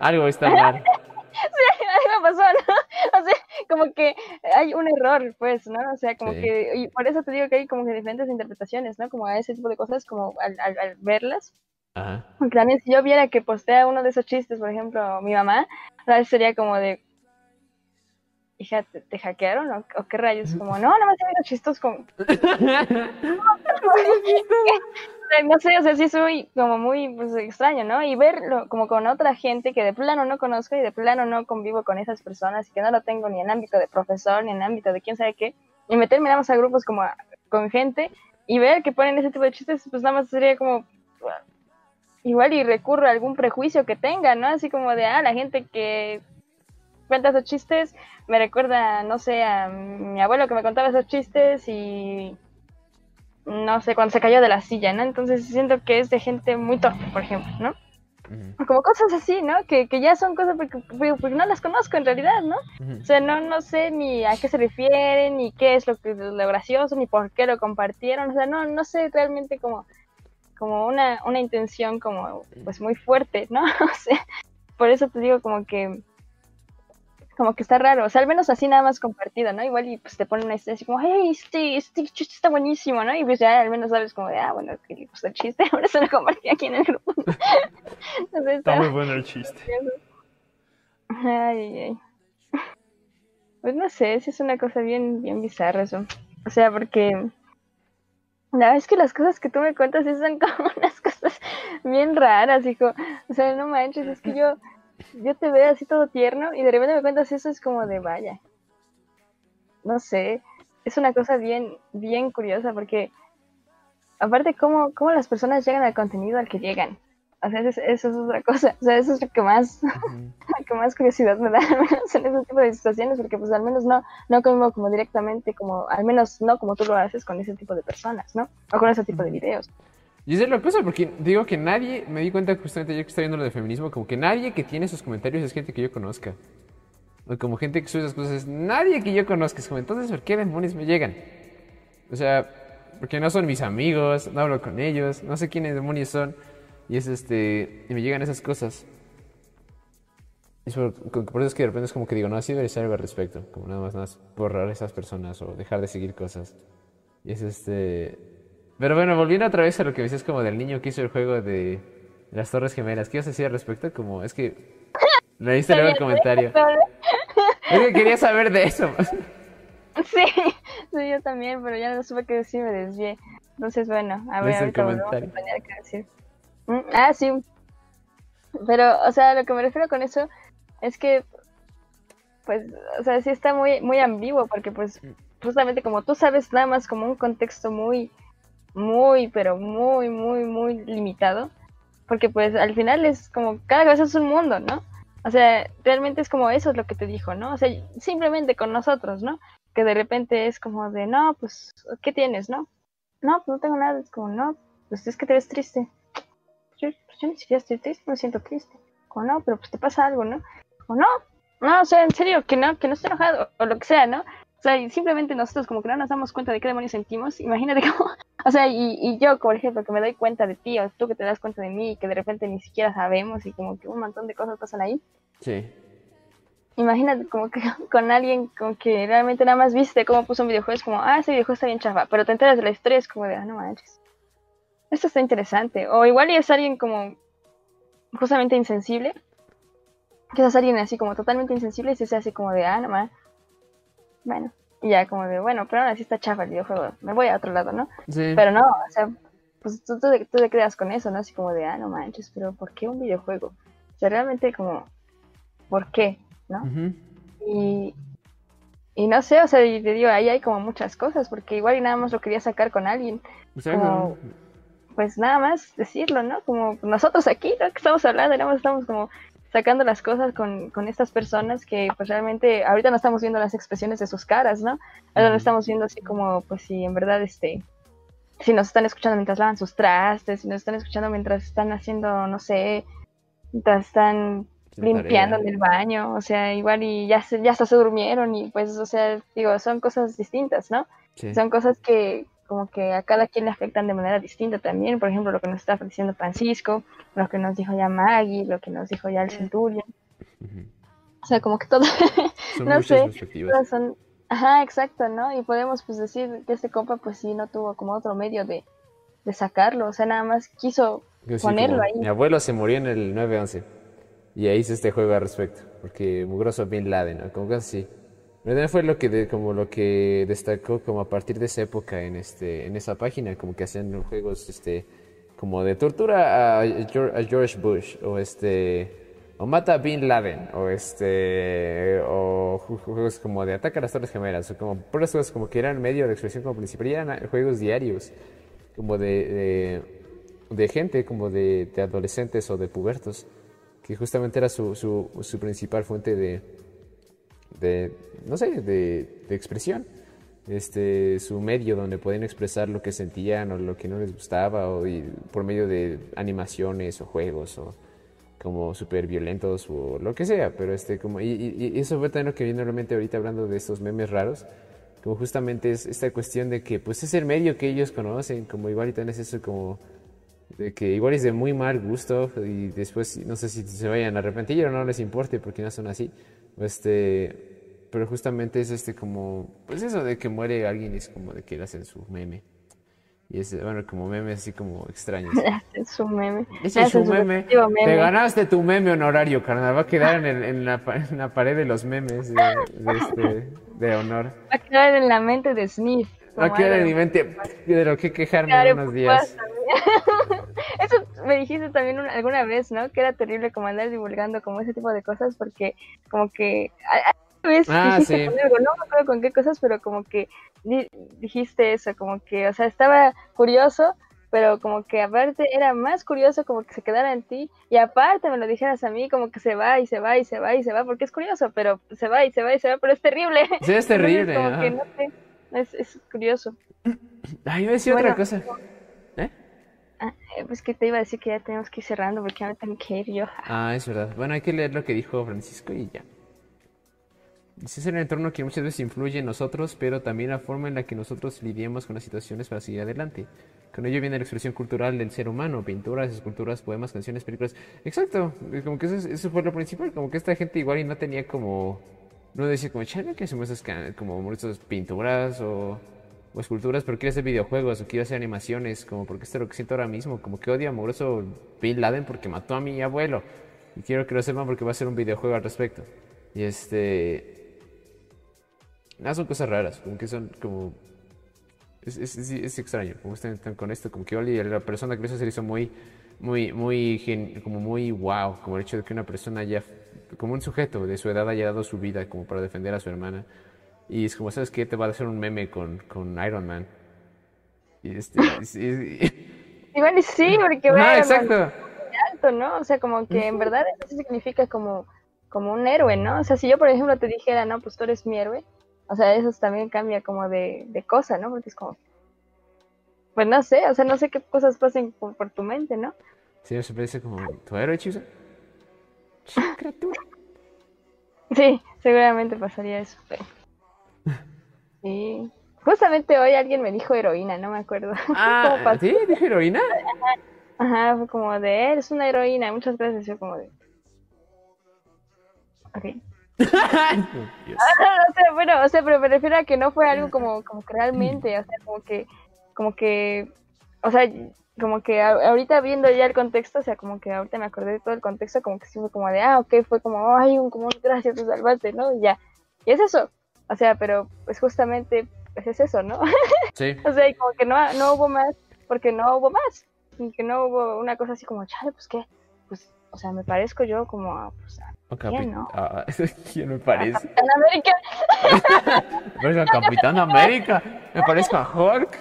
Speaker 2: algo está mal. (laughs)
Speaker 1: sí, pasó, ¿no? O sea, como que hay un error, pues, ¿no? O sea, como que, y por eso te digo que hay como que diferentes interpretaciones, ¿no? Como a ese tipo de cosas, como al, al, verlas. Ajá. En plan, si yo viera que postea uno de esos chistes, por ejemplo, mi mamá, ¿sabes? sería como de, hija, ¿te, hackearon o, qué rayos? Como, no, nada más visto chistos como... no sé, o sea, sí soy como muy pues, extraño, ¿no? Y verlo como con otra gente que de plano no conozco y de plano no convivo con esas personas y que no lo tengo ni en ámbito de profesor ni en ámbito de quién sabe qué, y meterme nada más a grupos como con gente y ver que ponen ese tipo de chistes, pues nada más sería como igual y recurro a algún prejuicio que tenga, ¿no? Así como de, ah, la gente que cuenta esos chistes me recuerda, no sé, a mi abuelo que me contaba esos chistes y no sé, cuando se cayó de la silla, ¿no? Entonces siento que es de gente muy torpe, por ejemplo, ¿no? Como cosas así, ¿no? Que, que ya son cosas porque, no las conozco en realidad, ¿no? O sea, no, no sé ni a qué se refieren, ni qué es lo, que, lo gracioso, ni por qué lo compartieron, o sea, no, no sé realmente como, como una, una intención como, pues muy fuerte, ¿no? (laughs) O sea, por eso te digo como que como que está raro, o sea, al menos así nada más compartido, ¿no? Igual y pues te ponen una historia así como, hey, este, este chiste está buenísimo, ¿no? Y pues ya al menos sabes como de, ah, bueno, que el chiste, (laughs) ahora se lo compartí aquí en el grupo. (laughs)
Speaker 2: está, muy bueno el chiste.
Speaker 1: Ay, ay. Pues no sé, si es una cosa bien, bien bizarra eso. O sea, porque la verdad es que las cosas que tú me cuentas sí son (laughs) como unas cosas bien raras, hijo. O sea, no manches, es que yo yo te veo así todo tierno y de repente me cuentas eso, es como de vaya. No sé, es una cosa bien, bien curiosa porque aparte cómo, cómo las personas llegan al contenido al que llegan. O sea, eso, es otra cosa. O sea, eso es lo que más, (laughs) que más curiosidad me da, al menos en ese tipo de situaciones, porque pues al menos no, no como, como directamente, como, al menos no como tú lo haces con ese tipo de personas, ¿no? O con ese tipo de videos.
Speaker 2: Y esa es la cosa, porque digo que nadie, me di cuenta justamente yo que estoy viendo lo de feminismo, como que nadie que tiene esos comentarios es gente que yo conozca. O como gente que sube esas cosas, es nadie que yo conozca. Es como, entonces, ¿por qué demonios me llegan? O sea, porque no son mis amigos, no hablo con ellos, no sé quiénes demonios son. Y es este, y me llegan esas cosas. Y por, por, eso es que de repente es como que digo, no, así debería ser algo al respecto. Como nada más, nada más borrar a esas personas o dejar de seguir cosas. Y es este, pero bueno, volviendo otra vez a lo que decías como del niño que hizo el juego de las Torres Gemelas, ¿qué ibas a decir al respecto? Como, es que leíste luego el comentario. (laughs) Es que quería saber de eso.
Speaker 1: Sí, sí, yo también, pero ya no supe qué decir, me desvié. Entonces, bueno, a ver, ahorita comentario. a qué decir. Mm, ah, sí. Pero, o sea, lo que me refiero con eso es que, pues, o sea, sí está muy, muy ambiguo, porque, pues, justamente como tú sabes, nada más como un contexto muy muy, pero muy, muy, muy limitado. Porque pues al final es como, cada vez es un mundo, ¿no? O sea, realmente es como eso es lo que te dijo, ¿no? O sea, simplemente con nosotros, ¿no? Que de repente es como de, no, pues, ¿qué tienes, no? No, pues no tengo nada. Es como, no, pues es que te ves triste. Yo, pues, yo ni siquiera estoy triste, me siento triste. Como, no, pero pues te pasa algo, ¿no? Como, no, no, o sea, en serio, que no, que no estoy enojado, o lo que sea, ¿no? O sea, simplemente nosotros como que no nos damos cuenta de qué demonios sentimos. Imagínate (laughs) cómo, o sea, y, y, yo, por ejemplo, que me doy cuenta de ti, o tú que te das cuenta de mí, y que de repente ni siquiera sabemos, y como que un montón de cosas pasan ahí.
Speaker 2: Sí.
Speaker 1: Imagínate como que (laughs) con alguien con que realmente nada más viste cómo puso un videojuego, es como, ah, ese videojuego está bien chafa, pero te enteras de la historia, es como de, ah, no manches. Esto está interesante. O igual y es alguien como justamente insensible, que es alguien así como totalmente insensible y se hace como de, ah, no manches. Bueno, Y ya como de, bueno, pero aún así está chafa el videojuego, me voy a otro lado, ¿no?
Speaker 2: Sí.
Speaker 1: Pero no, o sea, pues tú, tú, tú te quedas con eso, ¿no? Así como de, ah, no manches, pero ¿por qué un videojuego? O sea, realmente como, ¿por qué? ¿No? Y, y no sé, o sea, y te digo, ahí hay como muchas cosas, porque igual y nada más lo quería sacar con alguien,
Speaker 2: Exacto.
Speaker 1: como- pues nada más decirlo, ¿no? Como nosotros aquí, ¿no? Que estamos hablando, nada más estamos como sacando las cosas con, con estas personas que pues realmente ahorita no estamos viendo las expresiones de sus caras, ¿no? Ahora lo estamos viendo así como, pues si en verdad, este, si nos están escuchando mientras lavan sus trastes, si nos están escuchando mientras están haciendo, no sé, mientras están limpiando en el baño, o sea, igual y ya se, ya hasta se durmieron y pues, o sea, digo, son cosas distintas, ¿no?
Speaker 2: Sí.
Speaker 1: Son cosas que como que a cada quien le afectan de manera distinta también, por ejemplo, lo que nos está diciendo Francisco, lo que nos dijo ya Maggie, lo que nos dijo ya el Centurion, o sea, como que todo, (laughs)
Speaker 2: Son
Speaker 1: No sé, son, ajá, exacto, ¿no? Y podemos pues decir que este compa pues sí no tuvo como otro medio de, de sacarlo, o sea, nada más quiso
Speaker 2: sí,
Speaker 1: ponerlo ahí.
Speaker 2: Mi abuelo se murió en el 9-11 y ahí hice este juego al respecto, porque mugroso Bin Laden, ¿no? como cosas así. ¿Verdad? Fue lo que de- como lo que destacó como a partir de esa época en este en esa página, como que hacían juegos este como de tortura a George, Bush o este o mata a Bin Laden o este o ju- juegos como de ataca a las Torres Gemelas o como puras cosas como que eran medio de expresión como principal eran juegos diarios como de, de, gente, como de, de adolescentes o de pubertos, que justamente era su, su principal fuente de, de no sé, de, expresión. Este, su medio donde podían expresar lo que sentían o lo que no les gustaba o por medio de animaciones o juegos o como súper violentos o lo que sea, pero este como y, y- y eso fue también lo que viene realmente ahorita hablando de estos memes raros, como justamente es esta cuestión de que pues es el medio que ellos conocen, como igual y también es eso como de que igual es de muy mal gusto y después no sé si se vayan a arrepentir o no les importe porque no son así, este pero justamente es este como pues eso de que muere alguien es como de que le hacen su meme. Y es bueno, como meme así como extraños. (laughs)
Speaker 1: Es un meme.
Speaker 2: Ese es su
Speaker 1: su
Speaker 2: meme. Te ganaste tu meme honorario, carnal. Va a quedar en, el- en la, pa- en la pared de los memes de, de este, de honor.
Speaker 1: Va a quedar en la mente de Smith.
Speaker 2: Va a quedar en mi mente de lo que quejarme en unos días. (laughs)
Speaker 1: Eso me dijiste también una- alguna vez, ¿no? Que era terrible como andar divulgando como ese tipo de cosas porque como que a- a- una vez
Speaker 2: Ah,
Speaker 1: dijiste
Speaker 2: sí.
Speaker 1: con algo, no me acuerdo con qué cosas, pero como que di- dijiste eso, como que, o sea, estaba curioso, pero como que aparte era más curioso como que se quedara en ti y aparte me lo dijeras a mí como que se va y se va y se va y se va porque es curioso, pero se va y se va y se va, pero es terrible.
Speaker 2: Sí, es (laughs) terrible.
Speaker 1: Entonces, como
Speaker 2: ajá.
Speaker 1: que no sé, es, es curioso.
Speaker 2: Ay, me decía
Speaker 1: Bueno.
Speaker 2: otra cosa.
Speaker 1: Ah, eh, pues que te iba a decir que ya tenemos que ir cerrando porque ya me tengo que ir yo.
Speaker 2: Ah, es verdad. Bueno, hay que leer lo que dijo Francisco y ya. Dice, es el entorno que muchas veces influye en nosotros, pero también la forma en la que nosotros lidiamos con las situaciones para seguir adelante. Con ello viene la expresión cultural del ser humano, pinturas, esculturas, poemas, canciones, películas. Exacto, como que eso, es- eso fue lo principal, como que esta gente igual no tenía como... No decía como, chale, que hacemos esas como pinturas o, o esculturas, pero quiero hacer videojuegos o quiero hacer animaciones, como porque esto es lo que siento ahora mismo, como que odio amoroso Bin Laden porque mató a mi abuelo. Y quiero que lo sepan porque va a ser un videojuego al respecto. Y este... Nada, son cosas raras, como que son como... Es, extraño, como están, con esto, como que Oli, la persona que lo hizo se hizo muy, muy, muy, como muy wow, como el hecho de que una persona ya, como un sujeto de su edad haya dado su vida como para defender a su hermana. Y es como, ¿sabes qué? Te va a hacer un meme con, con Iron Man. Y este... es- es-
Speaker 1: Igual y sí, porque bueno,
Speaker 2: exacto.
Speaker 1: alto, ¿no? O sea, como que en verdad eso significa como, como un héroe, ¿no? O sea, si yo, por ejemplo, te dijera, no, pues tú eres mi héroe, o sea, eso también cambia como de, de cosa, ¿no? Porque es como, pues no sé, o sea, no sé qué cosas pasen por, por tu mente, ¿no?
Speaker 2: Sí, se parece como tu héroe, Chusa.
Speaker 1: Sí, seguramente pasaría eso, pero... Sí. Justamente hoy alguien me dijo heroína, no me acuerdo. (laughs) ¿Cómo
Speaker 2: Ah? ¿sí? ¿Dije heroína?
Speaker 1: Ajá, fue como de, eres una heroína, muchas gracias, yo como de... Ok.
Speaker 2: Dios. (laughs) (laughs)
Speaker 1: o sea, bueno, o sea, pero me refiero a que no fue algo como, como que realmente, o sea, como que, como que, o sea, como que ahorita viendo ya el contexto, o sea, como que ahorita me acordé de todo el contexto, como que sí fue como de, ah, ok, fue como, ay, un, como, gracias, te salvaste, ¿no? Y ya. Y es eso. O sea, pero pues justamente pues es eso, ¿no? (laughs)
Speaker 2: Sí.
Speaker 1: o sea, y como que no, no hubo más, porque no hubo más. Y que no hubo una cosa así como, chale, pues qué, pues, o sea, me parezco yo como a, pues, a ¿Quién, no?
Speaker 2: ah, (laughs) ¿Quién me parece?
Speaker 1: Capitán América. (laughs)
Speaker 2: Me parezco a Capitán América. Me parezco a Hulk.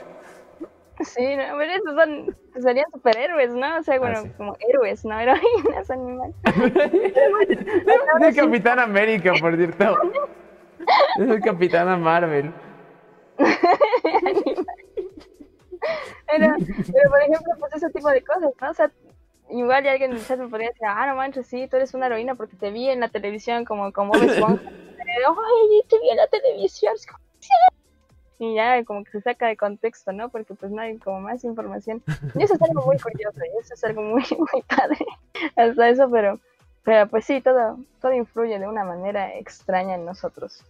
Speaker 1: Sí, no, pero esos son, pues, serían superhéroes, ¿no? O sea, bueno,
Speaker 2: sí.
Speaker 1: como héroes, ¿no? Heroínas, animales.
Speaker 2: De Capitán América, por cierto. Es el Capitana Marvel. (laughs)
Speaker 1: Pero, pero, por ejemplo, pues ese tipo de cosas, ¿no? O sea, igual alguien en el chat me podría decir, ah, no manches, sí, tú eres una heroína porque te vi en la televisión como, como (laughs) Esponja. Ay, te vi en la televisión. Y ya como que se saca de contexto, ¿no? Porque pues no hay como más información. Y eso es algo muy curioso, y eso es algo muy, (laughs) muy padre. Hasta eso, pero, pero pues sí, todo, todo influye de una manera extraña en nosotros.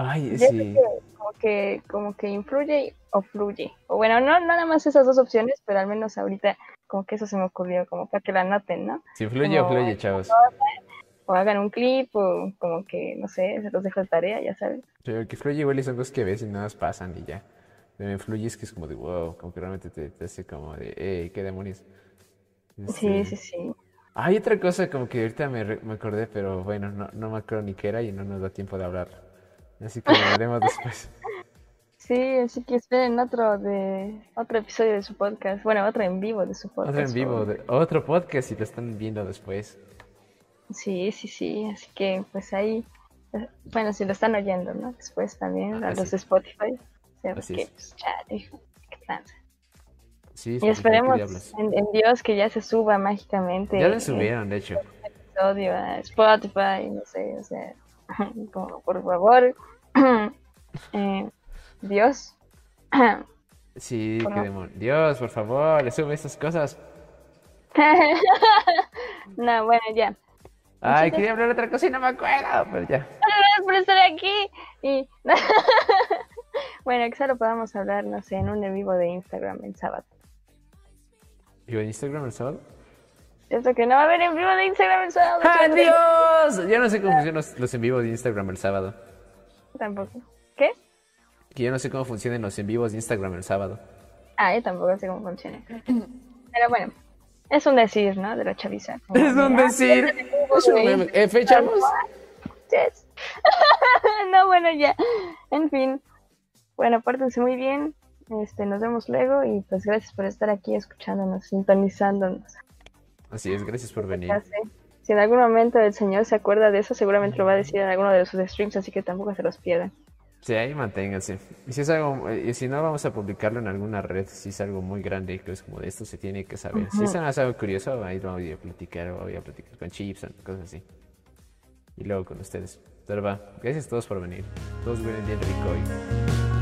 Speaker 2: Ay,
Speaker 1: Yo creo
Speaker 2: sí.
Speaker 1: que como que como que influye o fluye. O bueno, no, no nada más esas dos opciones, pero al menos ahorita como que eso se me ocurrió, como para que la noten, ¿no?
Speaker 2: Si fluye o
Speaker 1: como-
Speaker 2: fluye, chavos.
Speaker 1: O hagan un clip, o como que, no sé, se los dejo de tarea, ya sabes.
Speaker 2: Sí, que fluye igual y son cosas que ves y nada más pasan y ya. Pero me fluye es que es como de wow, como que realmente te, te hace como de, hey, qué demonios.
Speaker 1: Sí,
Speaker 2: Este,
Speaker 1: sí, sí.
Speaker 2: Hay otra cosa como que ahorita me, me acordé, pero bueno, no, no me acuerdo ni qué era y no nos da tiempo de hablar. Así que lo haremos después. (laughs)
Speaker 1: Sí, así que esperen otro de otro episodio de su podcast. Bueno, otro en vivo de su podcast.
Speaker 2: Otro en vivo, de- otro podcast y lo están viendo después.
Speaker 1: Sí, sí, sí. Así que pues ahí, eh, bueno, si lo están oyendo, ¿no? Después también a los de Spotify. O sea,
Speaker 2: Así
Speaker 1: porque,
Speaker 2: es.
Speaker 1: pues, chale, qué tranza.
Speaker 2: Sí,
Speaker 1: Y
Speaker 2: Spotify, ¿qué
Speaker 1: esperemos en, en Dios que ya se suba mágicamente
Speaker 2: Ya lo subieron, de hecho.
Speaker 1: episodio a Spotify, no sé, o sea, (laughs) como, por favor, (clears throat) eh, Dios. (clears throat)
Speaker 2: Sí, qué demonio. Dios, por favor, le sube estas cosas. (laughs)
Speaker 1: no, bueno, ya.
Speaker 2: Ay, quería hablar de otra cosa y no me acuerdo, pero ya.
Speaker 1: Gracias por estar aquí. Y (laughs) bueno, que solo podamos hablar, no sé, en un en vivo de Instagram el sábado.
Speaker 2: ¿Y en Instagram el sábado?
Speaker 1: Cierto que no va a haber en vivo de Instagram el sábado.
Speaker 2: ¡Adiós! Yo no sé cómo funcionan los, los en vivos de Instagram el sábado.
Speaker 1: Tampoco. ¿Qué?
Speaker 2: Que yo no sé cómo funcionan los en vivos de Instagram el sábado.
Speaker 1: Ah, yo tampoco sé cómo funciona. Pero bueno, es un decir, ¿no? De la chaviza. Como (laughs)
Speaker 2: Es un
Speaker 1: ah,
Speaker 2: decir. Es un meme. Eh, fechamos.
Speaker 1: Yes. (laughs) no, bueno, ya. En fin. Bueno, pórtense muy bien. Este, nos vemos luego y pues gracias por estar aquí escuchándonos, sintonizándonos.
Speaker 2: Así es, gracias por venir.
Speaker 1: Si en algún momento el señor se acuerda de eso, seguramente lo va a decir en alguno de sus streams, así que tampoco se los pierdan.
Speaker 2: Sí, ahí manténganse. Y si es algo, eh, y si no, vamos a publicarlo en alguna red. Si es algo muy grande, que es como de esto se tiene que saber. Si es algo curioso, ahí lo voy a platicar, voy a platicar con Chips, cosas así. Y luego con ustedes. Pero va, gracias a todos por venir. Todos vienen bien rico hoy.